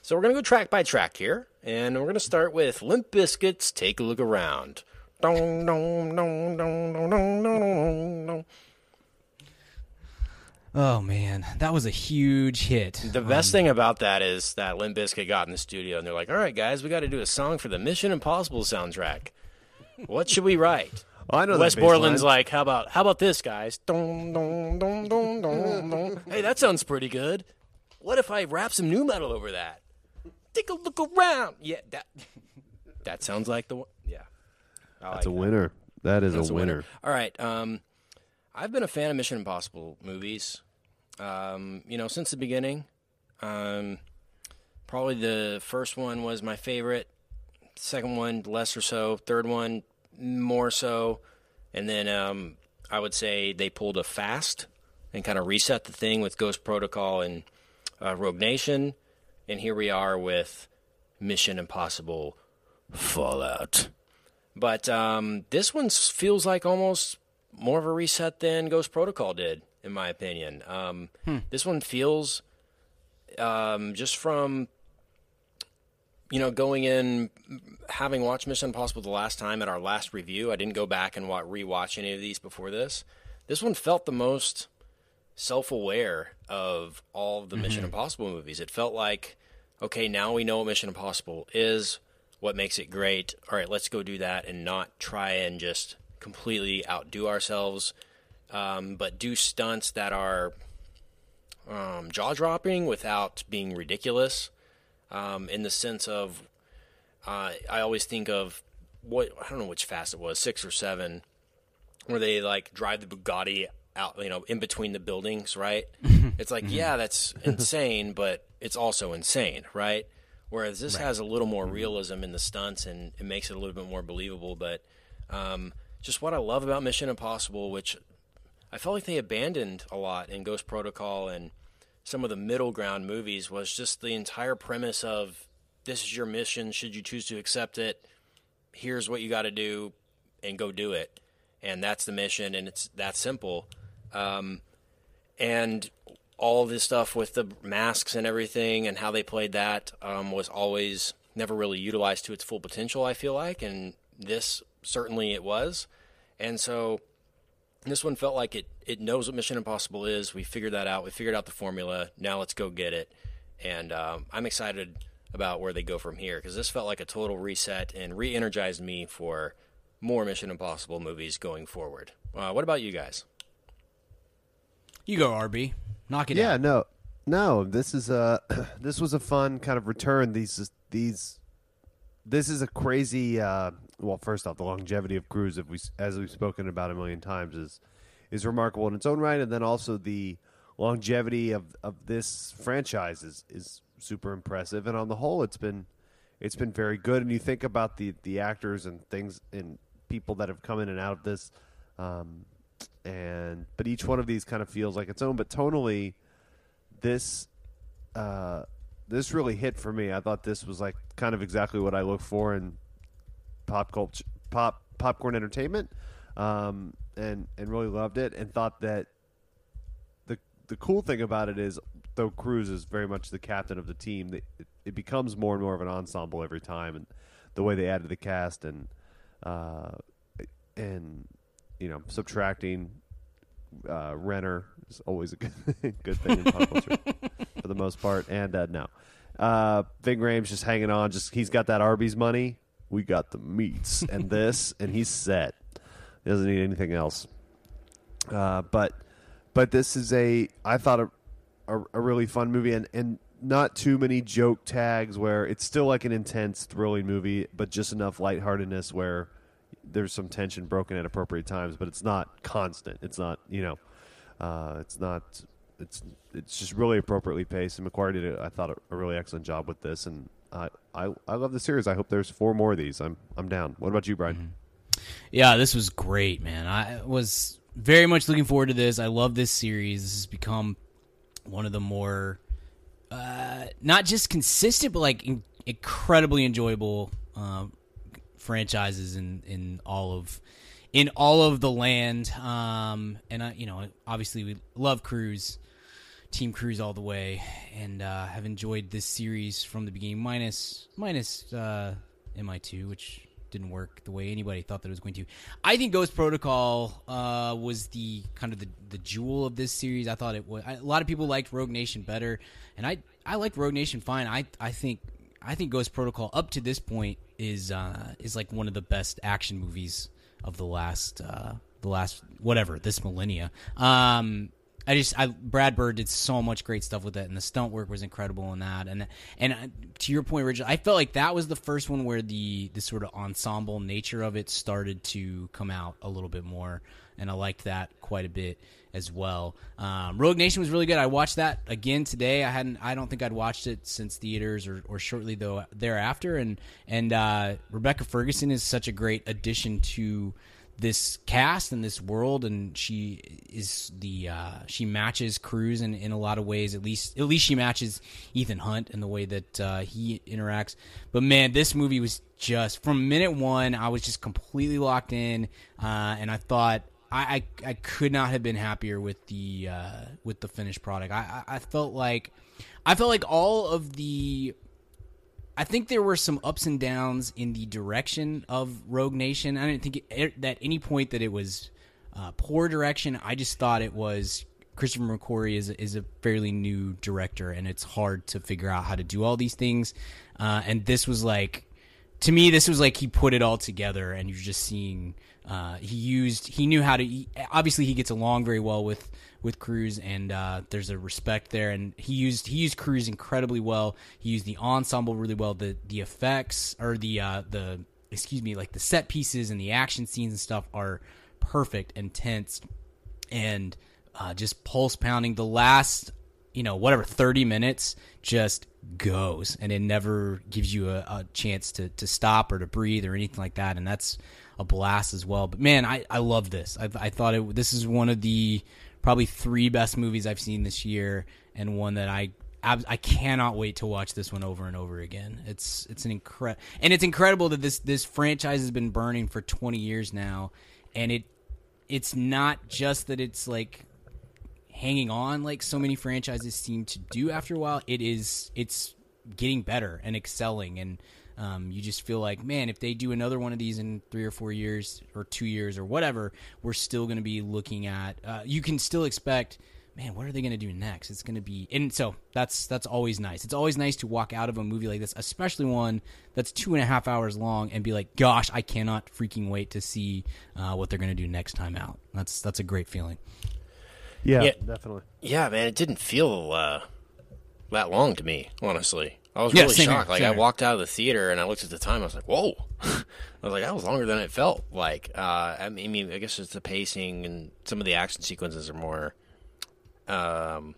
so we're gonna go track by track here, and we're gonna start with Limp Bizkit's "Take a Look Around." Oh man, that was a huge hit. The best thing about that is that Limp Bizkit got in the studio and they're like, "All right, guys, we got to do a song for the Mission Impossible soundtrack. What should we write?" Oh, [laughs] I know Wes Borland's like, "How about how about this, guys? Hey, that sounds pretty good. What if I rap some new metal over that? Take a look around. Yeah, that that sounds like the one. Yeah, I That's a that. winner. That is That's a winner. All right. Um, I've been a fan of Mission Impossible movies. Um, you know, since the beginning. Um, probably the first one was my favorite. Second one, less or so. Third one, more so. And then um, I would say they pulled a fast and kind of reset the thing with Ghost Protocol and uh, Rogue Nation. And here we are with Mission Impossible Fallout. But um, this one feels like almost more of a reset than Ghost Protocol did, in my opinion. Um, This one feels um, just from you know going in, having watched Mission Impossible the last time at our last review. I didn't go back and rewatch any of these before this. This one felt the most self-aware of all of the Mission Impossible movies. It felt like, okay, now we know what Mission Impossible is, what makes it great. All right, let's go do that and not try and just completely outdo ourselves, um, but do stunts that are um, jaw-dropping without being ridiculous. Um, in the sense of, uh, I always think of what I don't know which fast it was, six or seven, where they like drive the Bugatti out, you know, in between the buildings, right? it's like, yeah, that's insane, but it's also insane, right? Whereas this has a little more realism in the stunts and it makes it a little bit more believable. But um, just what I love about Mission Impossible, which I felt like they abandoned a lot in Ghost Protocol and some of the middle ground movies, was just the entire premise of this is your mission. Should you choose to accept it, here's what you got to do, and go do it. And that's the mission, and it's that simple. Um, and all this stuff with the masks and everything, and how they played that um, was always never really utilized to its full potential. I feel like, and this certainly it was. And so this one felt like it it knows what Mission Impossible is. We figured that out. We figured out the formula. Now let's go get it. And um, I'm excited about where they go from here because this felt like a total reset and re-energized me for more Mission Impossible movies going forward. Uh, what about you guys? You go, RB. Knock it Yeah, out. no, no. This is a [clears throat] this was a fun kind of return. These these this is a crazy. Uh, well, first off, the longevity of Cruise, if we as we've spoken about a million times, is is remarkable in its own right, and then also the longevity of of this franchise is is super impressive. And on the whole, it's been it's been very good. And you think about the the actors and things and people that have come in and out of this. Um, and but each one of these kind of feels like its own. But tonally, this uh, this really hit for me. I thought this was like kind of exactly what I look for in pop culture, pop popcorn entertainment, um, and and really loved it. And thought that the the cool thing about it is, though Cruise is very much the captain of the team, it, it becomes more and more of an ensemble every time, and the way they added the cast and uh, and you know subtracting uh, Renner is always a good, [laughs] good thing in pop culture for the most part. And uh, no, uh, Ving Rhames just hanging on. Just he's got that Arby's money. We got the meats and this, [laughs] and he's set. He doesn't need anything else. Uh, but but this is a I thought a, a, a really fun movie and and not too many joke tags where it's still like an intense thrilling movie, but just enough lightheartedness where there's some tension broken at appropriate times, but it's not constant. It's not you know, uh, it's not. It's it's just really appropriately paced. And McQuarrie did, I thought, a, a really excellent job with this, and I, I I love the series. I hope there's four more of these. I'm I'm down. What about you, Brian? Yeah, this was great, man. I was very much looking forward to this. I love this series. This has become one of the more uh, not just consistent, but like in- incredibly enjoyable um, franchises in in all of in all of the land. Um, and I, you know, obviously we love Cruise, Team Cruise all the way, and uh, have enjoyed this series from the beginning. Minus minus uh, Mi two, which didn't work the way anybody thought that it was going to. I think Ghost Protocol uh, was the kind of the, the jewel of this series. I thought it was. I, a lot of people liked Rogue Nation better, and I I liked Rogue Nation fine. I I think I think Ghost Protocol up to this point is uh, is like one of the best action movies of the last uh, the last whatever this millennia. Um, I just I Brad Bird did so much great stuff with it, and the stunt work was incredible in that. And and uh, to your point, Richard, I felt like that was the first one where the the sort of ensemble nature of it started to come out a little bit more, and I liked that quite a bit as well. Um, Rogue Nation was really good. I watched that again today. I hadn't. I don't think I'd watched it since theaters or, or shortly though thereafter. And and uh, Rebecca Ferguson is such a great addition to this cast and this world and she is the uh, she matches Cruise in, in a lot of ways. At least at least she matches Ethan Hunt in the way that uh, he interacts. But man this movie was just from minute one I was just completely locked in uh, and I thought I, I, I could not have been happier with the uh, with the finished product. I, I, I felt like I felt like all of the I think there were some ups and downs in the direction of Rogue Nation. I didn't think it, at any point that it was uh, poor direction. I just thought it was Christopher McQuarrie is is a fairly new director, and it's hard to figure out how to do all these things. Uh, and this was like, to me, this was like he put it all together, and you're just seeing. Uh, he used he knew how to he, obviously he gets along very well with with Cruise and uh, there's a respect there and he used he used Cruise incredibly well he used the ensemble really well the the effects or the uh, the excuse me like the set pieces and the action scenes and stuff are perfect and tense and uh, just pulse pounding the last you know whatever 30 minutes just goes and it never gives you a, a chance to to stop or to breathe or anything like that and that's a blast as well but man i i love this i, I thought it this is one of the probably three best movies i've seen this year and one that i I cannot wait to watch this one over and over again. It's it's an incredible and it's incredible that this this franchise has been burning for 20 years now and it it's not just that it's like hanging on like so many franchises seem to do after a while. It is it's getting better and excelling, and um, you just feel like, man, if they do another one of these in three or four years or two years or whatever, we're still going to be looking at. Uh, you can still expect. Man, what are they going to do next? It's going to be, and so that's that's always nice. It's always nice to walk out of a movie like this, especially one that's two and a half hours long, and be like, "Gosh, I cannot freaking wait to see uh, what they're going to do next time out." That's that's a great feeling. Yeah, Yeah. definitely. Yeah, man, it didn't feel uh, that long to me, honestly. I was Yeah, really same here, shocked. Like I here. walked out of the theater and I looked at the time. I was like, "Whoa!" [laughs] I was like, "That was longer than it felt." Like, uh, I mean, I mean, I guess it's the pacing and some of the action sequences are more, um,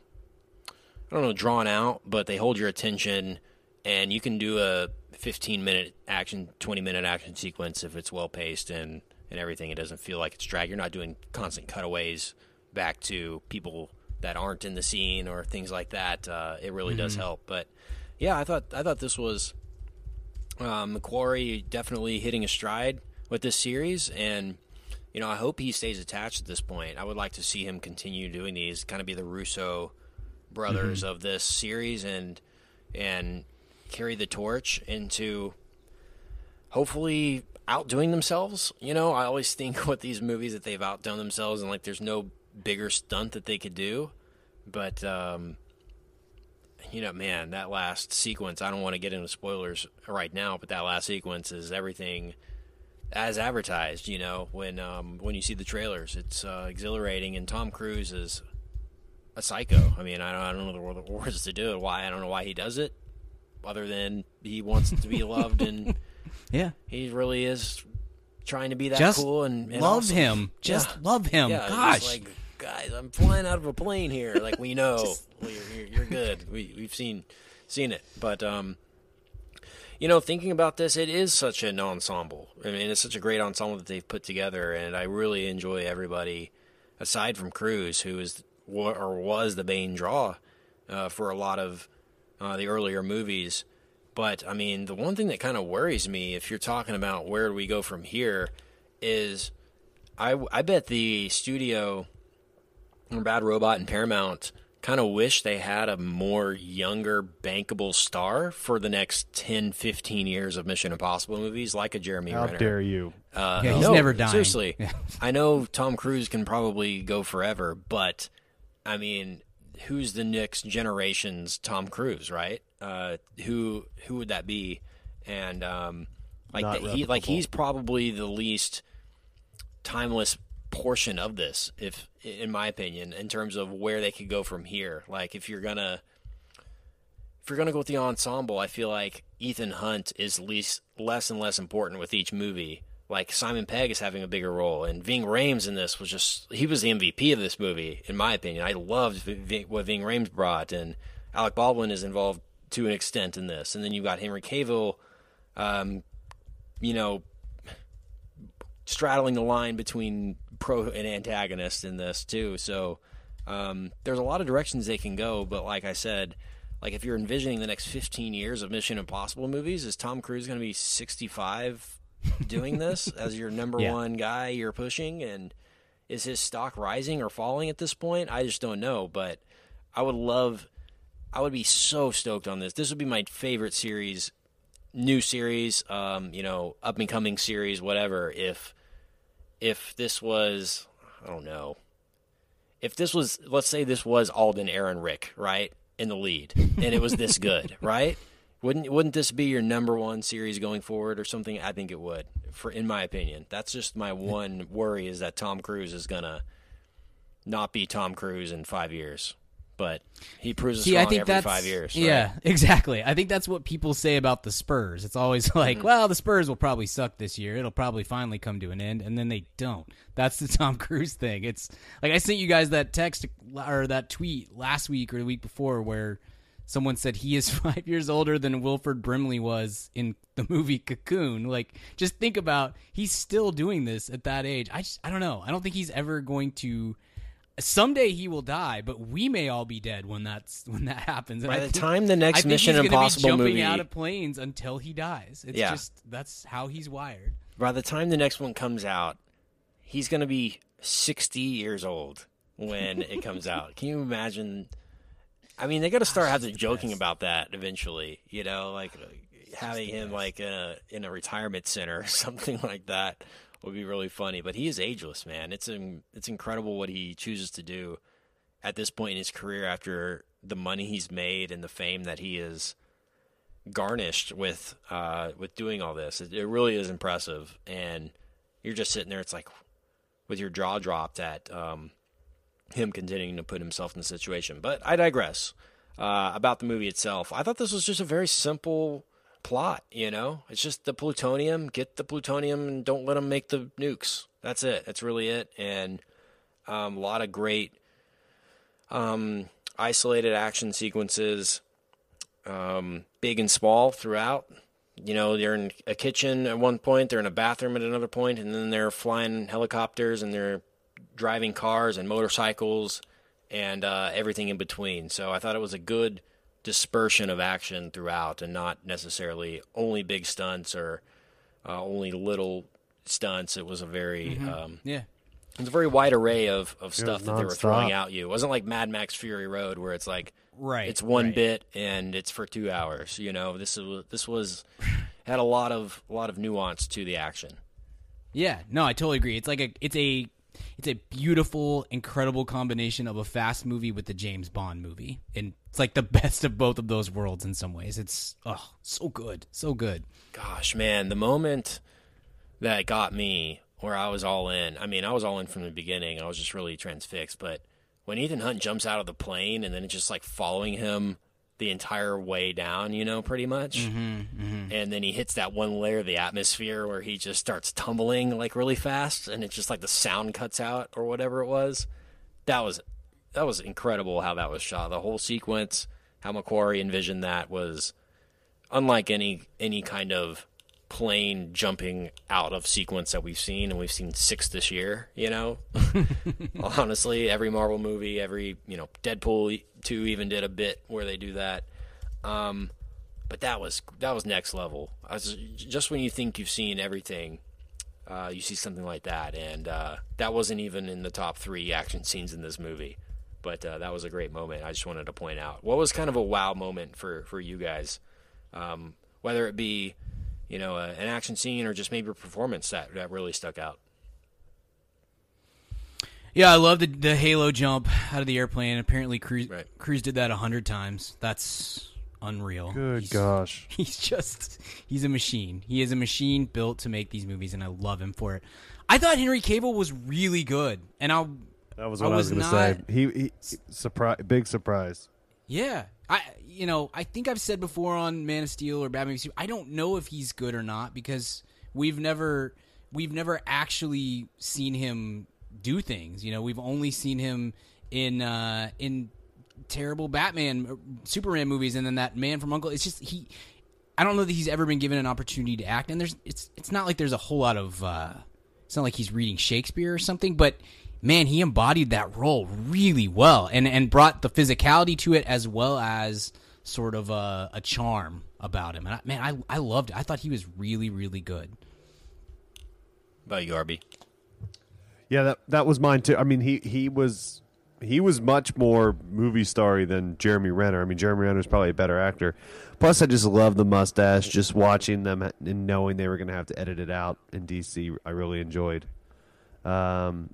I don't know, drawn out, but they hold your attention, and you can do a 15 minute action, 20 minute action sequence if it's well paced and and everything. It doesn't feel like it's drag. You're not doing constant cutaways back to people that aren't in the scene or things like that. Uh, it really does help. But yeah, I thought I thought this was um, McQuarrie definitely hitting a stride with this series, and you know I hope he stays attached at this point. I would like to see him continue doing these, kind of be the Russo brothers of this series, and and carry the torch into hopefully outdoing themselves. You know, I always think [laughs] with these movies that they've outdone themselves, and like there's no bigger stunt that they could do, but. um you know, man, that last sequence, I don't want to get into spoilers right now, but that last sequence is everything as advertised, you know, when um, when you see the trailers. It's uh, exhilarating and Tom Cruise is a psycho. I mean, I don't, I don't know the words to do it. Why I don't know why he does it, other than he wants to be loved and [laughs] Yeah, he really is trying to be that just cool and, and love awesome. him. Just Yeah. love him. Yeah, Gosh, like guys, I'm flying out of a plane here. Like we know, [laughs] we, you're, you're good. We we've seen seen it, but um, you know, thinking about this, it is such an ensemble. I mean, it's such a great ensemble that they've put together, and I really enjoy everybody aside from Cruise, who is or was the main draw uh, for a lot of uh, the earlier movies. But I mean, the one thing that kind of worries me, if you're talking about where do we go from here, is I I bet the studio, Bad Robot and Paramount kind of wish they had a more younger bankable star for the next 10 15 years of mission impossible movies like a jeremy How renner. dare you? uh, Yeah, he's no, never dying. seriously. [laughs] I know tom cruise can probably go forever but i mean who's the next generation's tom cruise right? Uh, who who would that be? And um, like the, he like he's probably the least timeless portion of this if in my opinion in terms of where they could go from here. Like if you're gonna if you're gonna go with the ensemble i feel like ethan hunt is least less and less important with each movie. Like simon pegg is having a bigger role and ving rhames in this was just he was the mvp of this movie in my opinion. I loved what ving rhames brought and alec baldwin is involved to an extent in this. And then you've got henry cavill um, you know straddling the line between pro and antagonist in this too. So um, there's a lot of directions they can go. But like I said, like if you're envisioning the next 15 years of Mission Impossible movies, is Tom Cruise going to be 65 doing this [laughs] as your number Yeah. one guy you're pushing? And is his stock rising or falling at this point? I just don't know. But I would love. I would be so stoked on this. This would be my favorite series new series, um, you know, up and coming series, whatever. If if this was, I don't know, if this was, let's say this was Alden, Aaron, Rick, right, in the lead, and it was this good, [laughs] right? Wouldn't wouldn't this be your number one series going forward or something? I think it would, for in my opinion. That's just my one worry is that Tom Cruise is gonna not be Tom Cruise in five years, but he proves us See, wrong I think every that's five years. Yeah, [laughs] exactly. I think that's what people say about the Spurs. It's always [laughs] like, Mm-hmm. well, the Spurs will probably suck this year. It'll probably finally come to an end, and then they don't. That's the [laughs] Tom Cruise thing. It's like I sent you guys that text or that tweet last week or the week before where someone said he is five years older than Wilford Brimley was in the movie Cocoon. Like, just think about he's still doing this at that age. I just, I don't know. I don't think he's ever going to. Someday he will die, but we may all be dead when that's [laughs] when that happens. And By I the think- time the I next think Mission Impossible be jumping movie, out of planes until he dies. It's Yeah. just that's how he's wired. by the time the next one comes out, he's going to be 60 years old when it comes out. [laughs] Can you imagine? I mean, they got to start having joking about that eventually. You know, like having him like in a in a retirement center or [laughs] something like that would be really funny. But he is ageless, man. It's in, it's incredible what he chooses to do at this point in his career after the money he's made and the fame that he is garnished with uh, with doing all this. It, it really is impressive, and you're just sitting there. It's like with your jaw dropped at um, him continuing to put himself in the situation. But I digress. Uh, about the movie itself, I thought this was just a very simple plot. You know, it's just the plutonium. Get the plutonium and don't let them make the nukes. That's it. That's really it. And um, a lot of great um, isolated action sequences um, big and small throughout. You know, they're in a kitchen at one point, they're in a bathroom at another point, and then they're flying helicopters and they're driving cars and motorcycles and uh, everything in between. So I thought it was a good dispersion of action throughout and not necessarily only big stunts or uh, only little stunts. It was a very um, Yeah. it was a very wide array of, of stuff that they were throwing at you. It wasn't like Mad Max Fury Road where it's like Right, it's one right. bit and it's for two hours. You know, this is this was had a lot of a lot of nuance to the action. Yeah, no, I totally agree. It's like a it's a it's a beautiful, incredible combination of a fast movie with the James Bond movie, and it's like the [laughs] best of both of those worlds in some ways. It's oh, so good, so good. Gosh, man, the moment that got me where I was all in. I mean, I was all in from the beginning. I was just really transfixed. But when Ethan Hunt jumps out of the plane and then it's just like following him the entire way down, you know, pretty much. Mm-hmm, mm-hmm. And then he hits that one layer of the atmosphere where he just starts tumbling like really fast, and it's just like the sound cuts out or whatever it was. That was that was incredible how that was shot. The whole sequence, how McQuarrie envisioned that was unlike any any kind of plane jumping out of sequence that we've seen, and we've seen six this year. You know, [laughs] honestly, every Marvel movie, every you know, Deadpool two even did a bit where they do that. Um, but that was that was next level. I was, just when you think you've seen everything, uh, you see something like that, and uh, that wasn't even in the top three action scenes in this movie. But uh, that was a great moment. I just wanted to point out what was kind of a wow moment for for you guys, um, whether it be you know a, an action scene or just maybe a performance that that really stuck out. Yeah, I love the the Halo jump out of the airplane. Apparently, Cruise Right. Cruise did that a hundred times. That's unreal. Good He's- gosh. [laughs] He's just he's a machine. He is a machine built to make these movies, and I love him for it. I thought Henry Cavill was really good, and I That was I what I was was, going to say. He, he surprise, big surprise. yeah, I you know I think I've said before on Man of Steel or Batman. I don't know if he's good or not because we've never we've never actually seen him do things. You know, we've only seen him in uh, in terrible Batman, uh, Superman movies, and then that Man from Uncle. It's just he. I don't know that he's ever been given an opportunity to act, and there's it's it's not like there's a whole lot of. Uh, it's not like he's reading Shakespeare or something, but man, he embodied that role really well, and and brought the physicality to it as well as sort of a, a charm about him. And I, man, I I loved it. I thought he was really really good. About you, Arby. Yeah, that that was mine too. I mean, he he was he was much more movie starry than Jeremy Renner. I mean, Jeremy Renner is probably a better actor. Plus, I just love the mustache. Just watching them and knowing they were going to have to edit it out in DC, I really enjoyed. Um,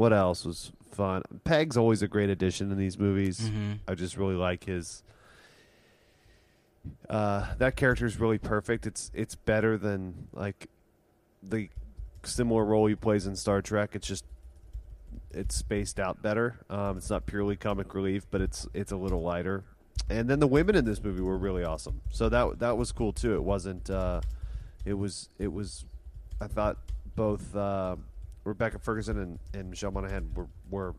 what else was fun? Pegg's always a great addition in these movies. I just really like his. Uh, that character is really perfect. It's it's better than like the similar role he plays in Star Trek. It's just it's spaced out better. Um, it's not purely comic relief, but it's it's a little lighter. And then the women in this movie were really awesome. So that that was cool too. It wasn't. Uh, it was. It was. I thought both uh, Rebecca Ferguson and, and Michelle Monaghan were were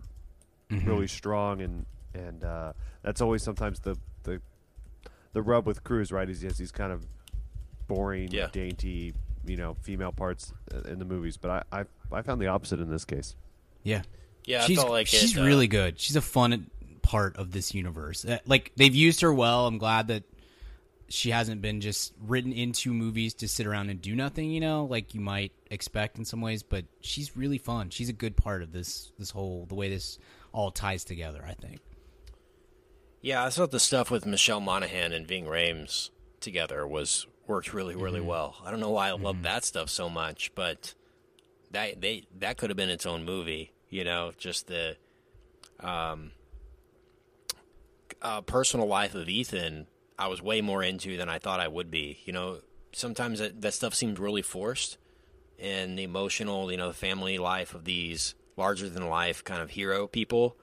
really strong, and and uh, that's always sometimes the the the rub with Cruise, right? Is yes, these kind of boring, Yeah. dainty, you know, female parts uh, in the movies. But I, I I found the opposite in this case. Yeah. Yeah, I she's felt like she's it, uh, really good. She's a fun part of this universe. Uh, Like they've used her well. I'm glad that she hasn't been just written into movies to sit around and do nothing. You know, like you might expect in some ways. But she's really fun. She's a good part of this this whole the way this all ties together. I think. Yeah, I thought the stuff with Michelle Monaghan and Ving Rhames together was worked really, really well. I don't know why I love that stuff so much, but that they that could have been its own movie. You know, just the um, uh, personal life of Ethan. I was way more into than I thought I would be. You know, sometimes that, that stuff seemed really forced, and the emotional, you know, the family life of these larger than life kind of hero people.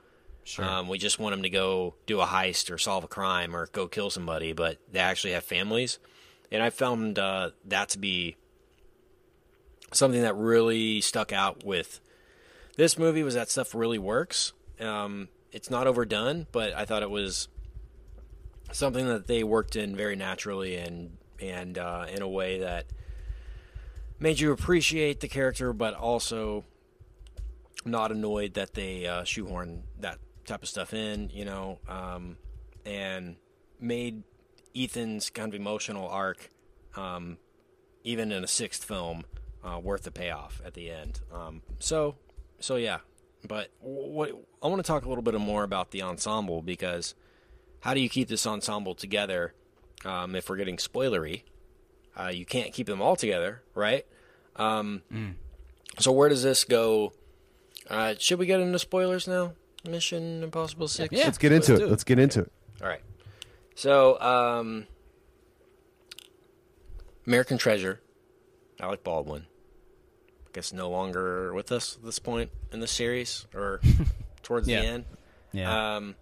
Um, we just want them to go do a heist or solve a crime or go kill somebody, but they actually have families. And I found uh, that to be something that really stuck out with this movie was that stuff really works. Um, it's not overdone, but I thought it was something that they worked in very naturally and and uh, in a way that made you appreciate the character, but also not annoyed that they uh, shoehorn that type of stuff in, you know, um, and made Ethan's kind of emotional arc, um, even in a sixth film, uh, worth the payoff at the end. Um, so, so yeah. But what I want to talk a little bit more about the ensemble because how do you keep this ensemble together um, if we're getting spoilery? Uh, you can't keep them all together, right? Um, So where does this go? Uh, should we get into spoilers now? Mission Impossible Six. Yeah. Let's get into let's it. it. Let's get into it. All right. So, um, American Treasure, Alec Baldwin. I guess no longer with us at this point in the series or [laughs] towards Yeah. the end. Yeah. Um,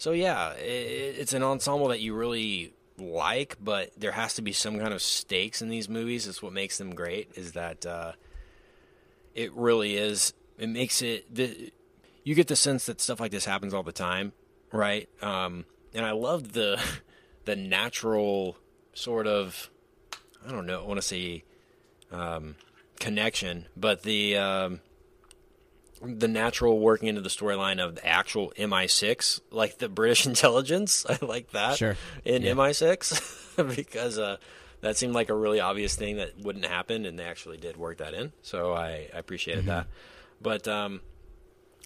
so yeah, i it's an ensemble that you really like, but there has to be some kind of stakes in these movies. It's what makes them great. Is that uh, it really is. It makes it. The, you get the sense that stuff like this happens all the time, right? Um, and I love the [laughs] the natural sort of I don't know, I want to say um, connection, but the um, the natural working into the storyline of the actual MI6, like the British [laughs] intelligence. I like that Sure. in Yeah. MI6 [laughs] because uh, that seemed like a really obvious thing that wouldn't happen, and they actually did work that in. So I, I appreciated Mm-hmm. that. But um,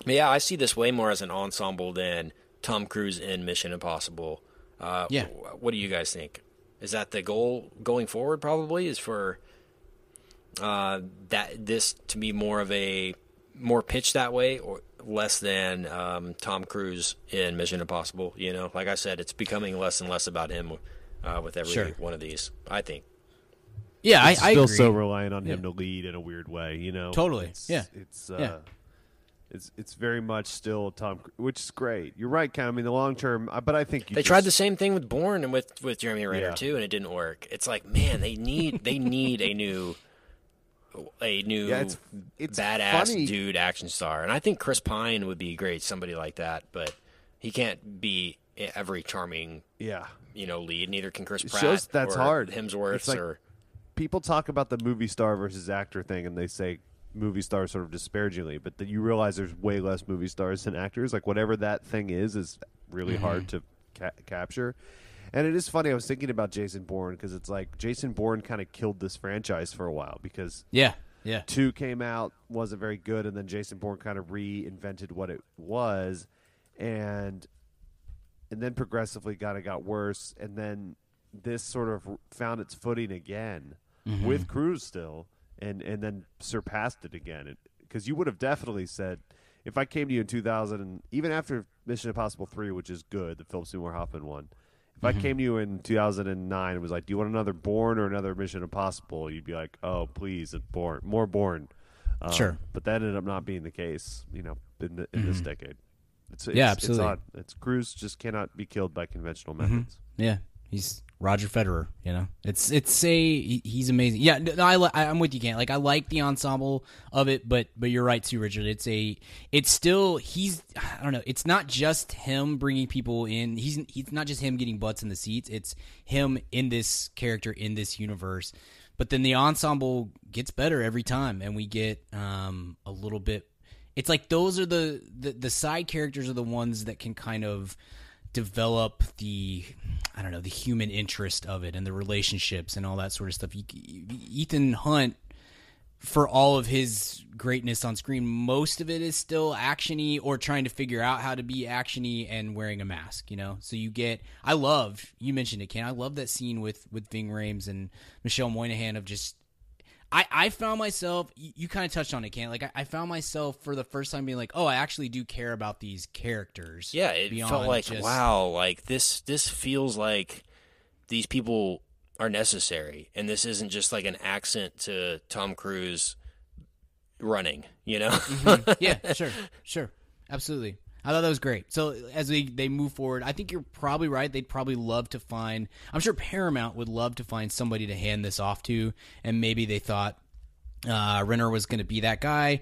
yeah, I see this way more as an ensemble than Tom Cruise in Mission Impossible. Uh, Yeah. wh- What do you guys think? Is that the goal going forward? Probably is for uh, that this to be more of a more pitched that way, or less than um, Tom Cruise in Mission Impossible. You know, like I said, it's becoming less and less about him uh, with every Sure. one of these. I think. Yeah, I, It's I still agree. so reliant on him to lead in a weird way, you know. Totally. It's, Yeah. It's uh, Yeah. it's it's very much still Tom, which is great. You're right, Ken. I mean, the long term, uh, but I think you They just- tried the same thing with Bourne and with with Jeremy Renner Yeah. too, and it didn't work. It's like, man, they need they need a new a new Yeah, it's- it's badass funny. dude action star, and I think Chris Pine would be great, somebody like that. But he can't be every charming Yeah. you know lead. Neither can Chris Pratt. shows that's or hard. Hemsworth like- or People talk about the movie star versus actor thing, and they say movie star sort of disparagingly, but then you realize there's way less movie stars than actors. Like whatever that thing is, is really mm-hmm. hard to ca- capture. And it is funny. I was thinking about Jason Bourne because it's like Jason Bourne kind of killed this franchise for a while because Yeah, yeah. two came out wasn't very good and then jason bourne kind of reinvented what it was and and then progressively kind of got worse and then this sort of found its footing again mm-hmm. with Cruise still and and then surpassed it again because you would have definitely said if I came to you in 2000 and even after Mission Impossible 3 which is good the Philip Seymour Hoffman one if I mm-hmm. came to you in 2009 and was like, "Do you want another Bourne or another Mission Impossible?" You'd be like, "Oh, please, it's Bourne, more Bourne." Um, Sure. but that ended up not being the case. You know, in, the, in this mm-hmm. decade, it's, it's Yeah, It's absolutely. odd. It's Cruise just cannot be killed by conventional mm-hmm. methods. Yeah, he's Roger Federer. You know, it's it's a he's amazing. Yeah, I, I'm with you, Kent. Like I like the ensemble of it, but but you're right too, Richard. It's a it's still he's I don't know. It's not just him bringing people in. He's it's not just him getting butts in the seats. It's him in this character in this universe. But then the ensemble gets better every time, and we get um a little bit. It's like those are the, the the side characters are the ones that can kind of develop the I don't know the human interest of it and the relationships and all that sort of stuff. Ethan Hunt, for all of his greatness on screen, most of it is still actiony or trying to figure out how to be actiony and wearing a mask. You know, so you get. I love you mentioned it, Ken. I love that scene with with Ving Rhames and Michelle Moynihan of just I, I found myself you, you kind of touched on it Ken. like I, I found myself for the first time being like oh i actually do care about these characters Yeah, it felt like just- wow, like this this feels like these people are necessary and this isn't just like an accent to Tom Cruise running, you know? Mm-hmm. yeah [laughs] sure sure absolutely i thought that was great. So as we they move forward i think you're probably right. They'd probably love to find i'm sure paramount would love to find somebody to hand this off to and maybe they thought uh, renner was going to be that guy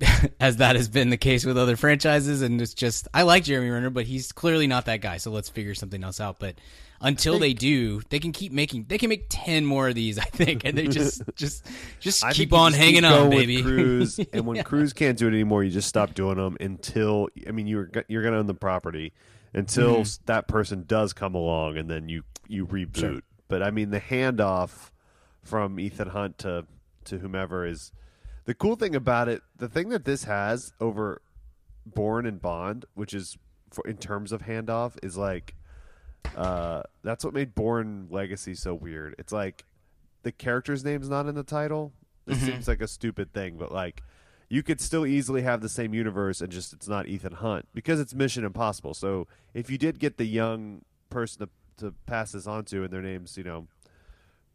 [laughs] as that has been the case with other franchises and it's just i like jeremy renner but he's clearly not that guy so let's figure something else out but until they do they can keep making they can make 10 more of these i think and they just [laughs] just just I keep on just hanging keep on going with baby Cruise, [laughs] and when Cruise can't do it anymore, you just stop doing them until I mean you're you're going to own the property until Mm-hmm. that person does come along, and then you you reboot. But I mean the handoff from Ethan Hunt to to whomever is the cool thing about it. The thing that this has over Bourne and Bond, which is for in terms of handoff, is like uh, that's what made Bourne Legacy so weird. It's like the character's name's not in the title. This seems like a stupid thing, but like you could still easily have the same universe and just it's not Ethan Hunt because it's Mission Impossible. So if you did get the young person to, to pass this on to and their name's, you know,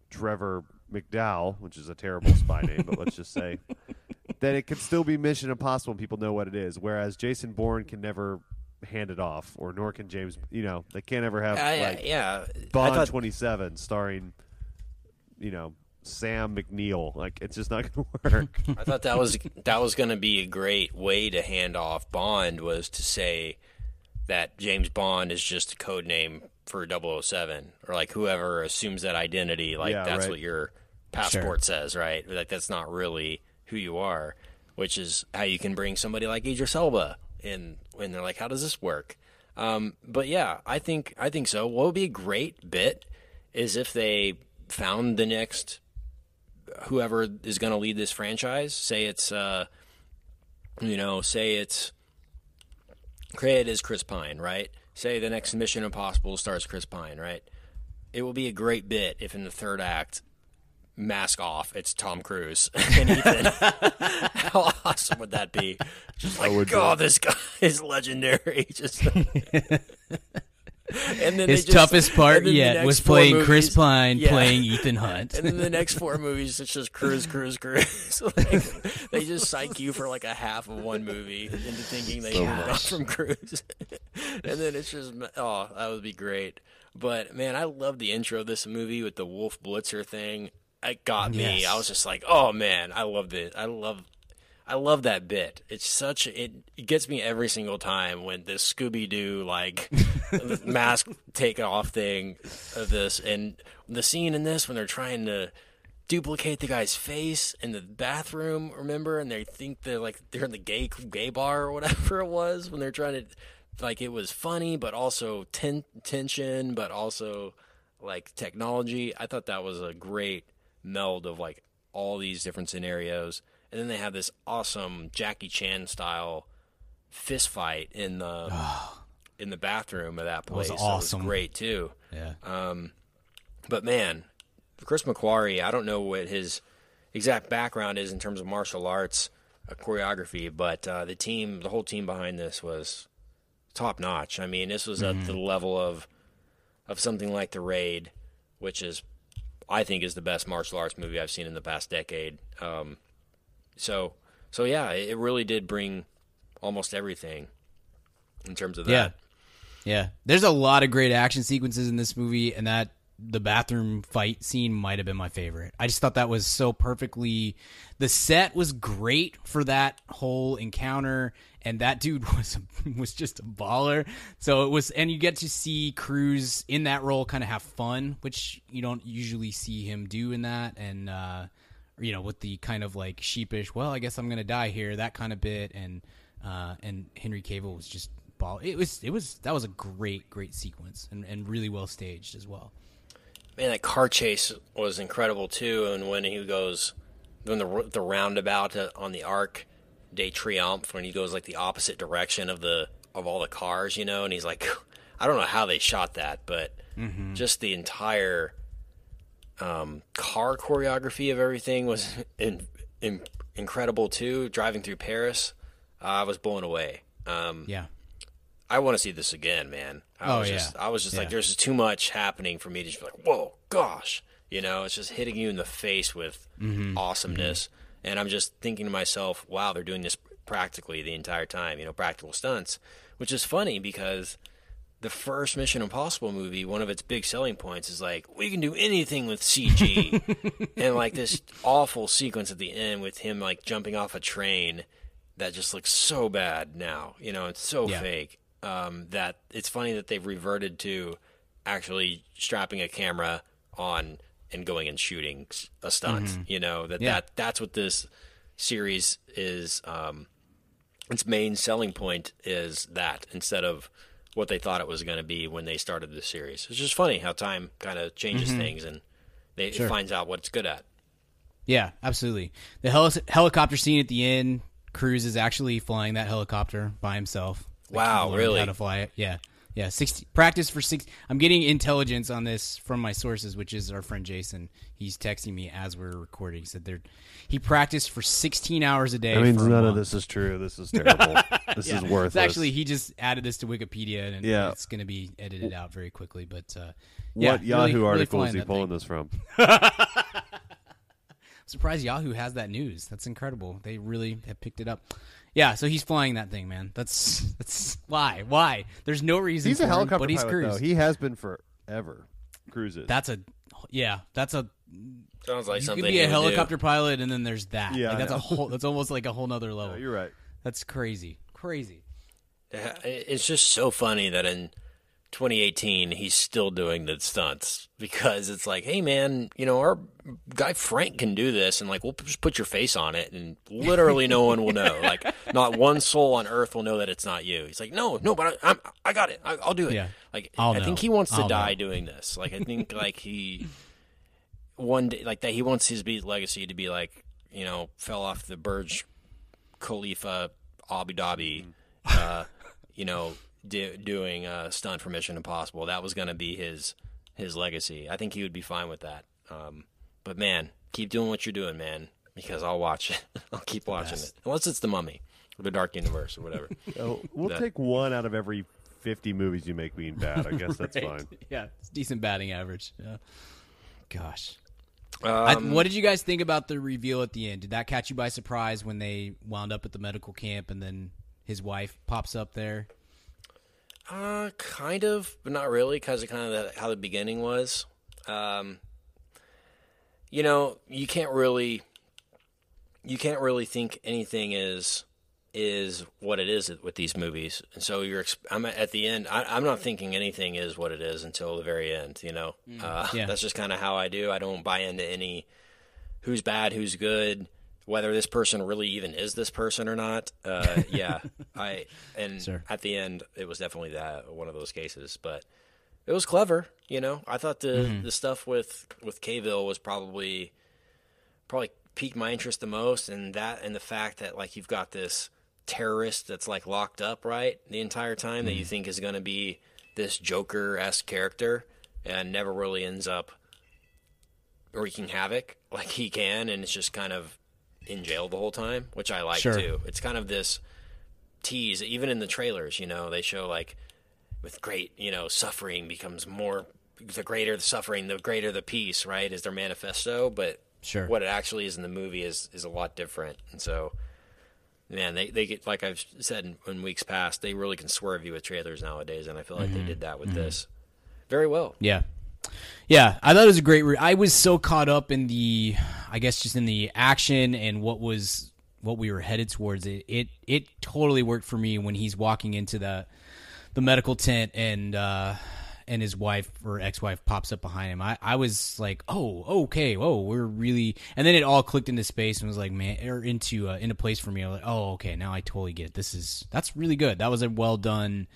Trevor McDowell, which is a terrible spy name, but let's just say [laughs] then it could still be Mission Impossible and people know what it is. Whereas Jason Bourne can never hand it off, or nor can James. You know, they can't ever have I- like yeah. Bond thought, twenty seven starring, you know, Sam McNeil. Like it's just not going [laughs] to work. I thought that was that was going to be a great way to hand off Bond was to say that James Bond is just a code name for 007 or like whoever assumes that identity like Yeah, that's right. what your passport says right like that's not really who you are which is how you can bring somebody like Idris Elba in when they're like how does this work um, but yeah I think I think so what would be a great bit is if they found the next whoever is going to lead this franchise say it's uh you know say it's created as Chris Pine, right? Say the next Mission Impossible stars Chris Pine, right? It will be a great bit if in the third act, mask off, it's Tom Cruise [laughs] and [laughs] Ethan. [laughs] How awesome would that be? Just like, oh, this guy is legendary. Just. And then His just- toughest part then yet next was four playing Chris movies- Pine Yeah. playing Ethan Hunt. And then the next four movies, it's just cruise, cruise, cruise. like, they just psych you for like a half of one movie into thinking they moved on from cruise. and then it's just, oh, that would be great. But man, I love the intro of this movie with the Wolf Blitzer thing. It got me. Yes. I was just like, oh man, I love it. I love. I love that bit. It's such it, it gets me every single time when this Scooby Doo like [laughs] mask take off thing of this and the scene in this when they're trying to duplicate the guy's face in the bathroom, remember? And they think they're like they're in the gay gay bar or whatever [laughs] it was when they're trying to like it was funny but also ten, tension but also like technology. I thought that was a great meld of like all these different scenarios. And then they have this awesome Jackie Chan style fist fight in the [sighs] in the bathroom of that place. was place. awesome. That was great too. yeah. Um, but man, Chris McQuarrie, I don't know what his exact background is in terms of martial arts uh, choreography, but uh, the team, the whole team behind this was top notch. I mean, this was at the level of of something like The Raid, which is I think is the best martial arts movie I've seen in the past decade. Um, so so yeah, it really did bring almost everything in terms of that. Yeah. Yeah. There's a lot of great action sequences in this movie and that the bathroom fight scene might have been my favorite. I just thought that was so perfectly the set was great for that whole encounter and that dude [laughs] was was just a baller. So it was and you get to see Cruise in that role kind of have fun, which you don't usually see him do in that and uh you know with the kind of like sheepish, well, I guess I'm to die here, that kind of bit and uh, and Henry Cavill was just ball. It was it was that was a great great sequence and, and really well staged as well. Man, that car chase was incredible too. And when he goes, when the the roundabout on the Arc de Triomphe, when he goes like the opposite direction of the of all the cars, you know, and he's like, [laughs] I don't know how they shot that, but just the entire um, car choreography of everything was in, in, incredible too. Driving through Paris, uh, I was blown away. Um, Yeah, I want to see this again, man. I Oh, was yeah. just, I was just like, Yeah. there's just too much happening for me to just be like, whoa, gosh, you know, it's just hitting you in the face with Mm-hmm. awesomeness, and I'm just thinking to myself, wow, they're doing this practically the entire time, you know, practical stunts, which is funny because the first Mission Impossible movie, one of its big selling points is like we can do anything with CG, [laughs] and like this awful sequence at the end with him like jumping off a train that just looks so bad now. You know, it's so Yeah. fake um, that it's funny that they've reverted to actually strapping a camera on and going and shooting a stunt. You know that Yeah. that that's what this series is. Um, its main selling point is that instead of what they thought it was going to be when they started the series. It's just funny how time kind of changes things and they it finds out what it's good at. yeah, absolutely. The heli- helicopter scene at the end, Cruise is actually flying that helicopter by himself. Like, Wow, really? How to fly it? Yeah, yeah. Sixty practice for six. I'm getting intelligence on this from my sources, which is our friend Jason. He's texting me as we're recording. He said there, he practiced for 16 hours a day. That means none of this is true. This is terrible. [laughs] this is worthless. It's actually he just added this to Wikipedia and Yeah. it's going to be edited out very quickly. But uh, yeah, what Yahoo really article flying is he pulling thing. this from? [laughs] I'm surprised Yahoo has that news. That's incredible. They really have picked it up. Yeah, so he's flying that thing, man. That's that's why why. There's no reason. He's for a him, helicopter but he's pilot, Cruise. though. He has been forever. Cruises. That's a yeah. That's a Sounds like you something could be a he would do. helicopter pilot and then there's that. Yeah, like, I that's a know. whole. [laughs] That's almost like a whole nother level. you're right. That's crazy, crazy. Yeah, it- It's just so funny that in 2018, he's still doing the stunts because it's like, hey man, you know our guy Frank can do this, and like we'll just put your face on it, and literally no one will know. [laughs] Like not one soul on earth will know that it's not you. He's like, no, no, but I, I'm, I got it. I, I'll do it. Yeah. Like I'll I know. think he wants to I'll die know. doing this. Like I think [laughs] like he one day like that he wants his legacy to be like you know fell off the Burj Khalifa Abu Dhabi, uh, you know, do, doing a stunt for Mission Impossible. That was going to be his his legacy. I think he would be fine with that. Um, but man, keep doing what you're doing, man, because I'll watch it. [laughs] I'll keep watching it, unless it's the Mummy or the Dark Universe or whatever. [laughs] Oh, we'll That- take one out of every 50 movies you make being bad. I guess that's [laughs] Right. fine. Yeah, it's decent batting average. Yeah. Gosh. I, what did you guys think about the reveal at the end? Did that catch you by surprise when they wound up at the medical camp and then his wife pops up there? Uh, kind of, but not really, because of kind of the, how the beginning was. Um, you know, you can't really, you can't really think anything is is what it is with these movies, and so you're. I'm at the end. I, I'm not thinking anything is what it is until the very end. You know, uh, Yeah. [laughs] that's just kind of how I do. I don't buy into any who's bad, who's good, whether this person really even is this person or not. Uh, [laughs] yeah, I and Sure. at the end it was definitely that one of those cases, but it was clever. You know, I thought the the stuff with with Cavill was probably probably piqued my interest the most, and that and the fact that like you've got this terrorist that's like locked up right the entire time that you think is going to be this Joker esque character, and never really ends up wreaking havoc like he can, and it's just kind of in jail the whole time, which I like Sure. too. It's kind of this tease, even in the trailers. You know, they show like with great, you know, suffering becomes more. The greater the suffering, the greater the peace. Right? Is their manifesto, but Sure. what it actually is in the movie is is a lot different. And so, man, they they get like I've said in, in weeks past, they really can swerve you with trailers nowadays, and I feel like they mm-hmm. did that with mm-hmm. this very well. Yeah. Yeah, I thought it was a great. Re- I was so caught up in the, I guess, just in the action and what was what we were headed towards. It it it totally worked for me when he's walking into the the medical tent and uh and his wife or ex-wife pops up behind him. I I was like, oh, okay, whoa, we're really, and then it all clicked into space and was like, man, or into uh, into place for me. I was like, oh, okay, now I totally get it. this. Is that's really good. That was a well done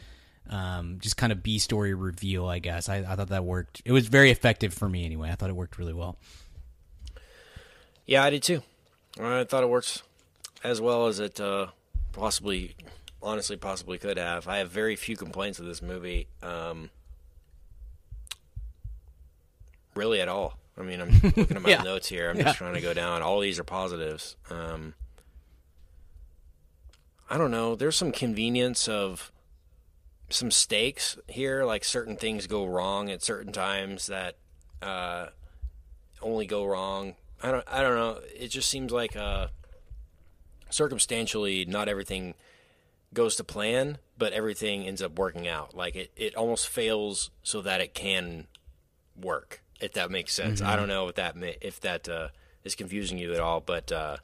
um, just kind of B story reveal, I guess. I, I thought that worked. It was very effective for me anyway. I thought it worked really well. Yeah, I did too. I thought it works as well as it uh, possibly, honestly, possibly could have. I have very few complaints with this movie, um, really at all. I mean, I'm looking at [laughs] my Yeah. notes here. I'm Yeah. just trying to go down. All these are positives. Um, I don't know. There's some convenience of some stakes here, like certain things go wrong at certain times that uh, only go wrong. I don't. I don't know. It just seems like uh, circumstantially, not everything goes to plan, but everything ends up working out. Like it, it almost fails so that it can work. If that makes sense. I don't know if that if that uh, is confusing you at all, but uh,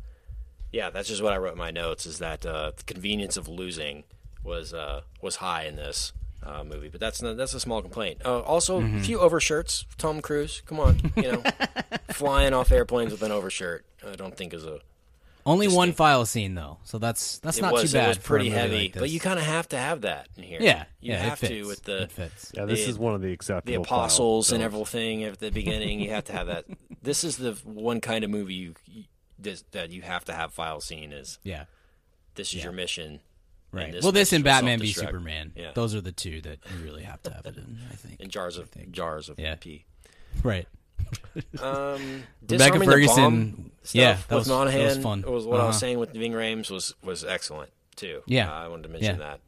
yeah, that's just what I wrote in my notes. Is that uh, the convenience of losing was uh, was high in this uh, movie, but that's not, that's a small complaint. Uh, also, a few overshirts. Tom Cruise, come on, you know, [laughs] flying off airplanes with an overshirt. I don't think is a Only one file scene though, so that's that's it not was too bad. it was pretty heavy, like but you kind of have to have that in here. yeah, you yeah, have it to fits. with the it fits. Yeah, this The- is one of the the acceptable apostles and everything at the beginning. You have to have that. [laughs] This is the one kind of movie you, you this, that you have to have file scene is Yeah, this is your mission. Right. this well, this and Batman v. Superman. Yeah. Those are the two that you really have to have it in. I think. And jars of jars of Yeah. pee. Right. Um, [laughs] Rebecca Ferguson, stuff yeah, that was- that was Monaghan fun. was what I was Uh-huh. saying with Ving Rhames was was excellent too. Yeah. Uh, I wanted to mention Yeah. that.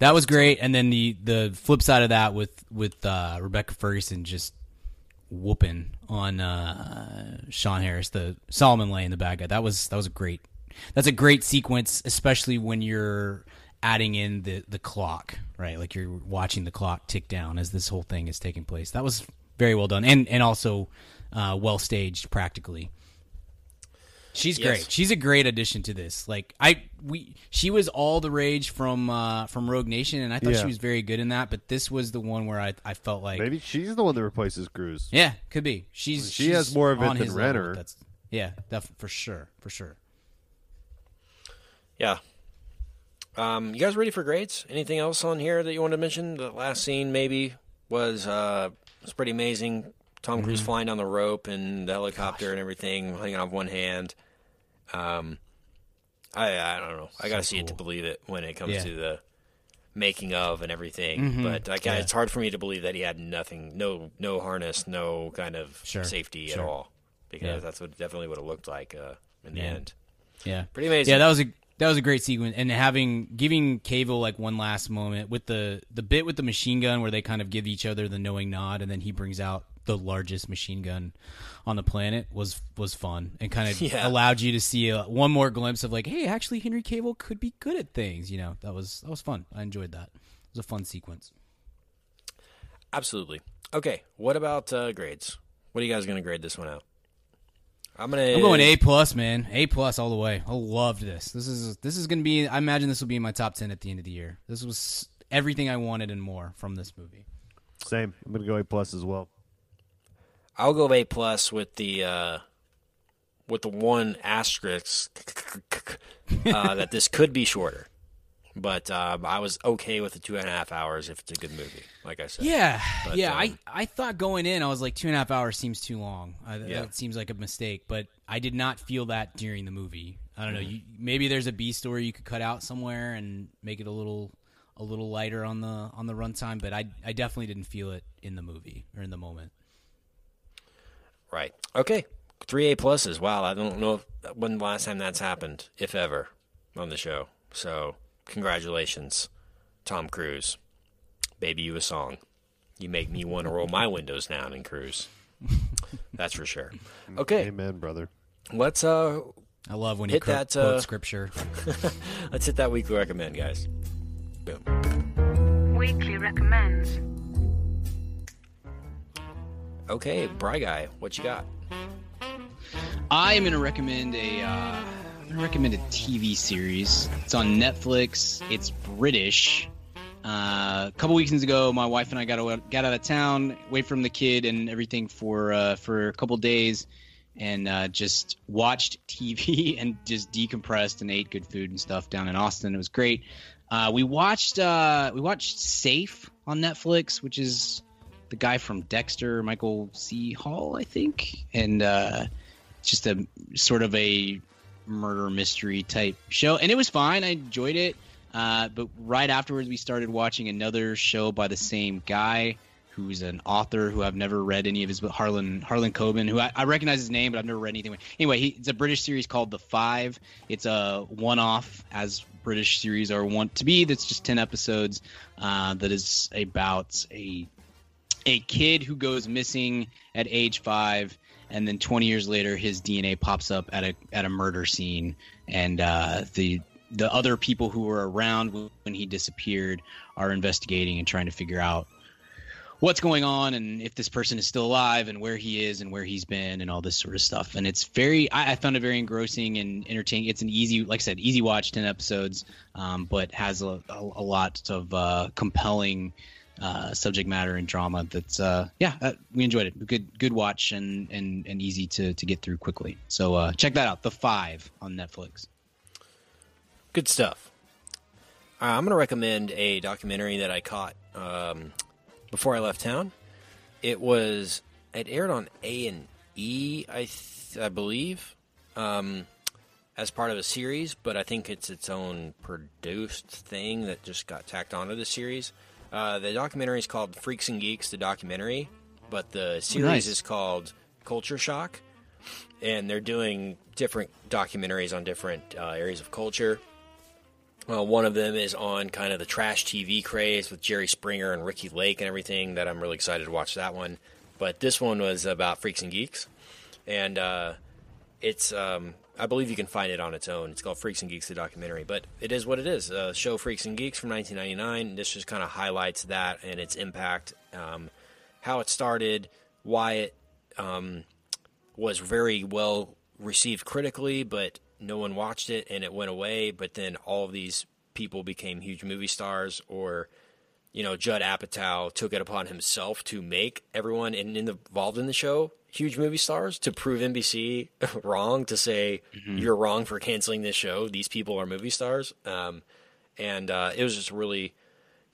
That was great, and then the the flip side of that with with uh, Rebecca Ferguson just whooping on uh, Sean Harris, the Solomon Lane, the bad guy. That was that was a great. That's a great sequence, especially when you're adding in the the clock, right? Like you're watching the clock tick down as this whole thing is taking place. That was very well done, and and also uh, well staged practically. She's Yes. great. She's a great addition to this. Like I we she was all the rage from uh from Rogue Nation and I thought Yeah. she was very good in that, but this was the one where I I felt like Maybe she's the one that replaces Cruise. Yeah, could be. She's She she's has more of it than his level, Renner. That's yeah, def- for sure, for sure. Yeah. Um, you guys ready for grades? Anything else on here that you want to mention? The last scene maybe was uh was pretty amazing. Tom Cruise flying down the rope and the helicopter and everything, hanging off one hand. Um, I I don't know. I gotta see it to believe it when it comes Yeah. to the making of and everything. But like, Yeah. it's hard for me to believe that he had nothing, no no harness, no kind of Sure. safety at all. Because Yeah. that's what definitely would have looked like uh, in the end. Yeah, Pretty amazing. Yeah, that was a that was a great sequence, and having giving Cavill like one last moment with the the bit with the machine gun where they kind of give each other the knowing nod, and then he brings out the largest machine gun on the planet was was fun and kind of [laughs] Yeah. allowed you to see a, one more glimpse of like, hey, actually Henry Cavill could be good at things. You know, that was that was fun. I enjoyed that. It was a fun sequence. Absolutely. Okay, what about uh, grades? What are you guys going to grade this one out? I'm gonna. I'm going A plus, man. A plus all the way. I loved this. This is this is gonna be. I imagine this will be in my top ten at the end of the year. This was everything I wanted and more from this movie. Same. I'm gonna go A plus as well. I'll go A plus with the uh, with the one asterisk [laughs] uh, that this could be shorter, but uh, I was okay with the two and a half hours if it's a good movie. Like I said, Yeah, But, yeah. um, I I thought going in, I was like two and a half hours seems too long. I, Yeah. That seems like a mistake, but I did not feel that during the movie. I don't know. Mm-hmm. You, maybe there's a B story you could cut out somewhere and make it a little a little lighter on the on the runtime, but I I definitely didn't feel it in the movie or in the moment. right. Okay, three A pluses. Wow, I don't know if, when the last time that's happened, if ever, on the show. So congratulations, Tom Cruise. Baby, you a song. You make me want to roll my windows down and cruise. That's for sure. Okay, Amen, brother. let's uh I love when you Hit quote, that, quote uh, scripture. [laughs] let's hit that weekly recommend, guys. Boom. Weekly recommends. Okay, Bry Guy, what you got? I am going to recommend a. Uh, I'm going to recommend a TV series. It's on Netflix. It's British. Uh, a couple weekends ago, my wife and I got out, got out of town, away from the kid and everything for uh, for a couple days, and uh, just watched TV [laughs] and just decompressed and ate good food and stuff down in Austin. It was great. Uh, we watched uh, we watched Safe on Netflix, which is the guy from Dexter, Michael C. Hall, I think, and uh, just a sort of a murder mystery type show, and it was fine. I enjoyed it. Uh, but right afterwards, we started watching another show by the same guy, who's an author who I've never read any of his, but Harlan Harlan Coben, who I, I recognize his name, but I've never read anything. Anyway, he, it's a British series called The Five. It's a one-off, as British series are want to be. That's just ten episodes. Uh, that is about a a kid who goes missing at age five, and then 20 years later, his DNA pops up at a at a murder scene, and uh, the the other people who were around when he disappeared are investigating and trying to figure out what's going on and if this person is still alive and where he is and where he's been and all this sort of stuff. And it's very, I, I found it very engrossing and entertaining. It's an easy, like I said, easy watch, 10 episodes, um, but has a, a, a lot of uh, compelling uh, subject matter and drama. That's uh, yeah, uh, we enjoyed it. Good, good watch and and and easy to to get through quickly. So uh, check that out. The Five on Netflix. Good stuff. Uh, I'm going to recommend a documentary that I caught um, before I left town. It was it aired on A and E, I th- I believe, um, as part of a series, but I think it's its own produced thing that just got tacked onto the series. Uh, the documentary is called Freaks and Geeks, the documentary, but the series nice. is called Culture Shock, and they're doing different documentaries on different uh, areas of culture. Uh, one of them is on kind of the trash TV craze with Jerry Springer and Ricki Lake and everything. That I'm really excited to watch that one. But this one was about Freaks and Geeks, and uh, it's um, I believe you can find it on its own. It's called Freaks and Geeks, the documentary. But it is what it is. Uh, show Freaks and Geeks from 1999. This just kind of highlights that and its impact, um, how it started, why it um, was very well received critically, but no one watched it and it went away. But then all of these people became huge movie stars, or you know, Judd Apatow took it upon himself to make everyone in, in involved in the show huge movie stars to prove NBC [laughs] wrong to say you're wrong for canceling this show. These people are movie stars, um, and uh, it was just really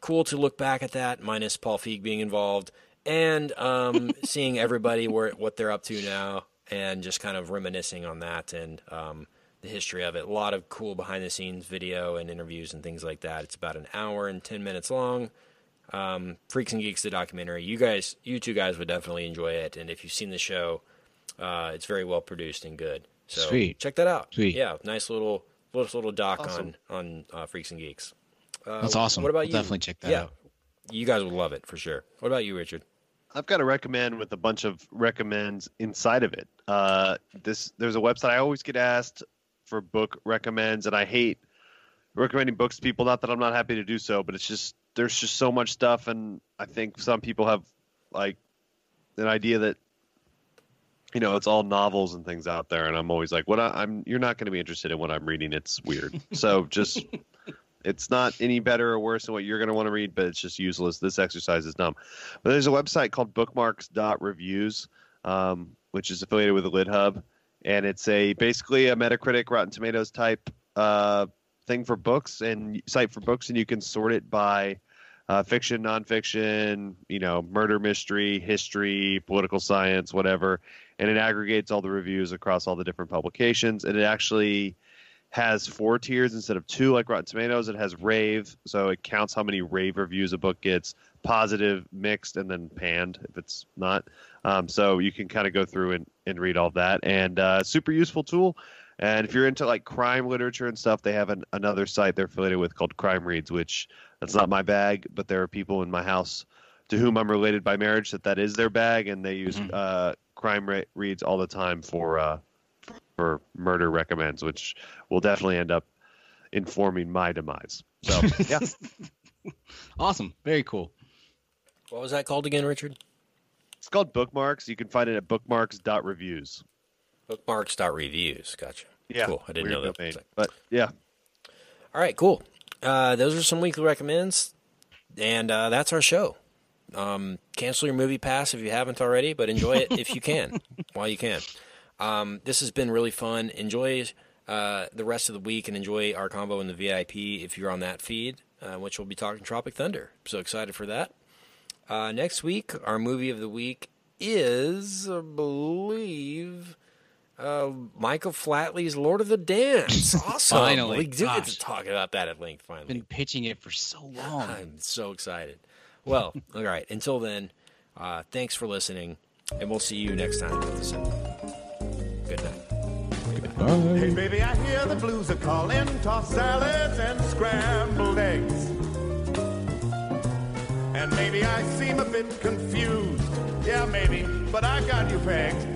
cool to look back at that, minus Paul Feig being involved, and um, [laughs] seeing everybody where what they're up to now, and just kind of reminiscing on that and um, the history of it. A lot of cool behind the scenes video and interviews and things like that. It's about an hour and ten minutes long. Um, Freaks and Geeks, the documentary. You guys, you two guys would definitely enjoy it, and if you've seen the show, uh, it's very well produced and good. So Sweet. check that out. Sweet. Yeah, nice little little, little doc on on uh, Freaks and Geeks. Uh, That's awesome. What about I'll you? definitely check that yeah. out. You guys would love it for sure. What about you, Richard? I've got a recommend with a bunch of recommends inside of it. Uh, this there's a website I always get asked for book recommends, and I hate recommending books to people. Not that I'm not happy to do so, but it's just there's just so much stuff, and I think some people have like an idea that you know it's all novels and things out there, and I'm always like, what I, I'm you're not going to be interested in what I'm reading. It's weird. [laughs] so just it's not any better or worse than what you're going to want to read, but it's just useless. This exercise is dumb. But there's a website called bookmarks.reviews, um, which is affiliated with the Lit Hub, and it's a basically a Metacritic, Rotten Tomatoes type uh, thing for books and site for books, and you can sort it by uh, fiction, nonfiction, you know, murder mystery, history, political science, whatever, and it aggregates all the reviews across all the different publications, and it actually has four tiers instead of two like Rotten Tomatoes. It has rave, so it counts how many rave reviews a book gets, positive, mixed, and then panned if it's not. Um, so you can kind of go through and, and read all that, and uh, super useful tool. And if you're into like crime literature and stuff, they have an, another site they're affiliated with called Crime Reads, which that's not my bag, but there are people in my house to whom I'm related by marriage that that is their bag, and they use uh, Crime Re- Reads all the time for uh, for murder recommends, which will definitely end up informing my demise. So [laughs] yeah, Awesome. Very cool. What was that called again, Richard? it's called Bookmarks. You can find it at bookmarks.reviews. Bookmarks.reviews. Gotcha. Yeah, Cool. I didn't know that. domain. But yeah, All right, cool. Uh, those are some weekly recommends, and uh, that's our show. Um, cancel your movie pass if you haven't already, but enjoy it if you can, [laughs] while you can. Um, this has been really fun. Enjoy uh, the rest of the week and enjoy our combo in the VIP if you're on that feed, uh, which we'll be talking Tropic Thunder. So excited for that. Uh, next week, our movie of the week is, I believe, uh, Michael Flatley's Lord of the Dance. [laughs] Awesome. Finally. We do get Gosh. to talk about that at length finally. Been pitching it for so long. I'm so excited. Well, [laughs] all right. Until then, uh, thanks for listening, and we'll see you next time. Good night. Hey, baby, I hear the blues are calling. Tossed salads and scrambled eggs. And maybe I seem a bit confused. Yeah, maybe, but I got you pegged.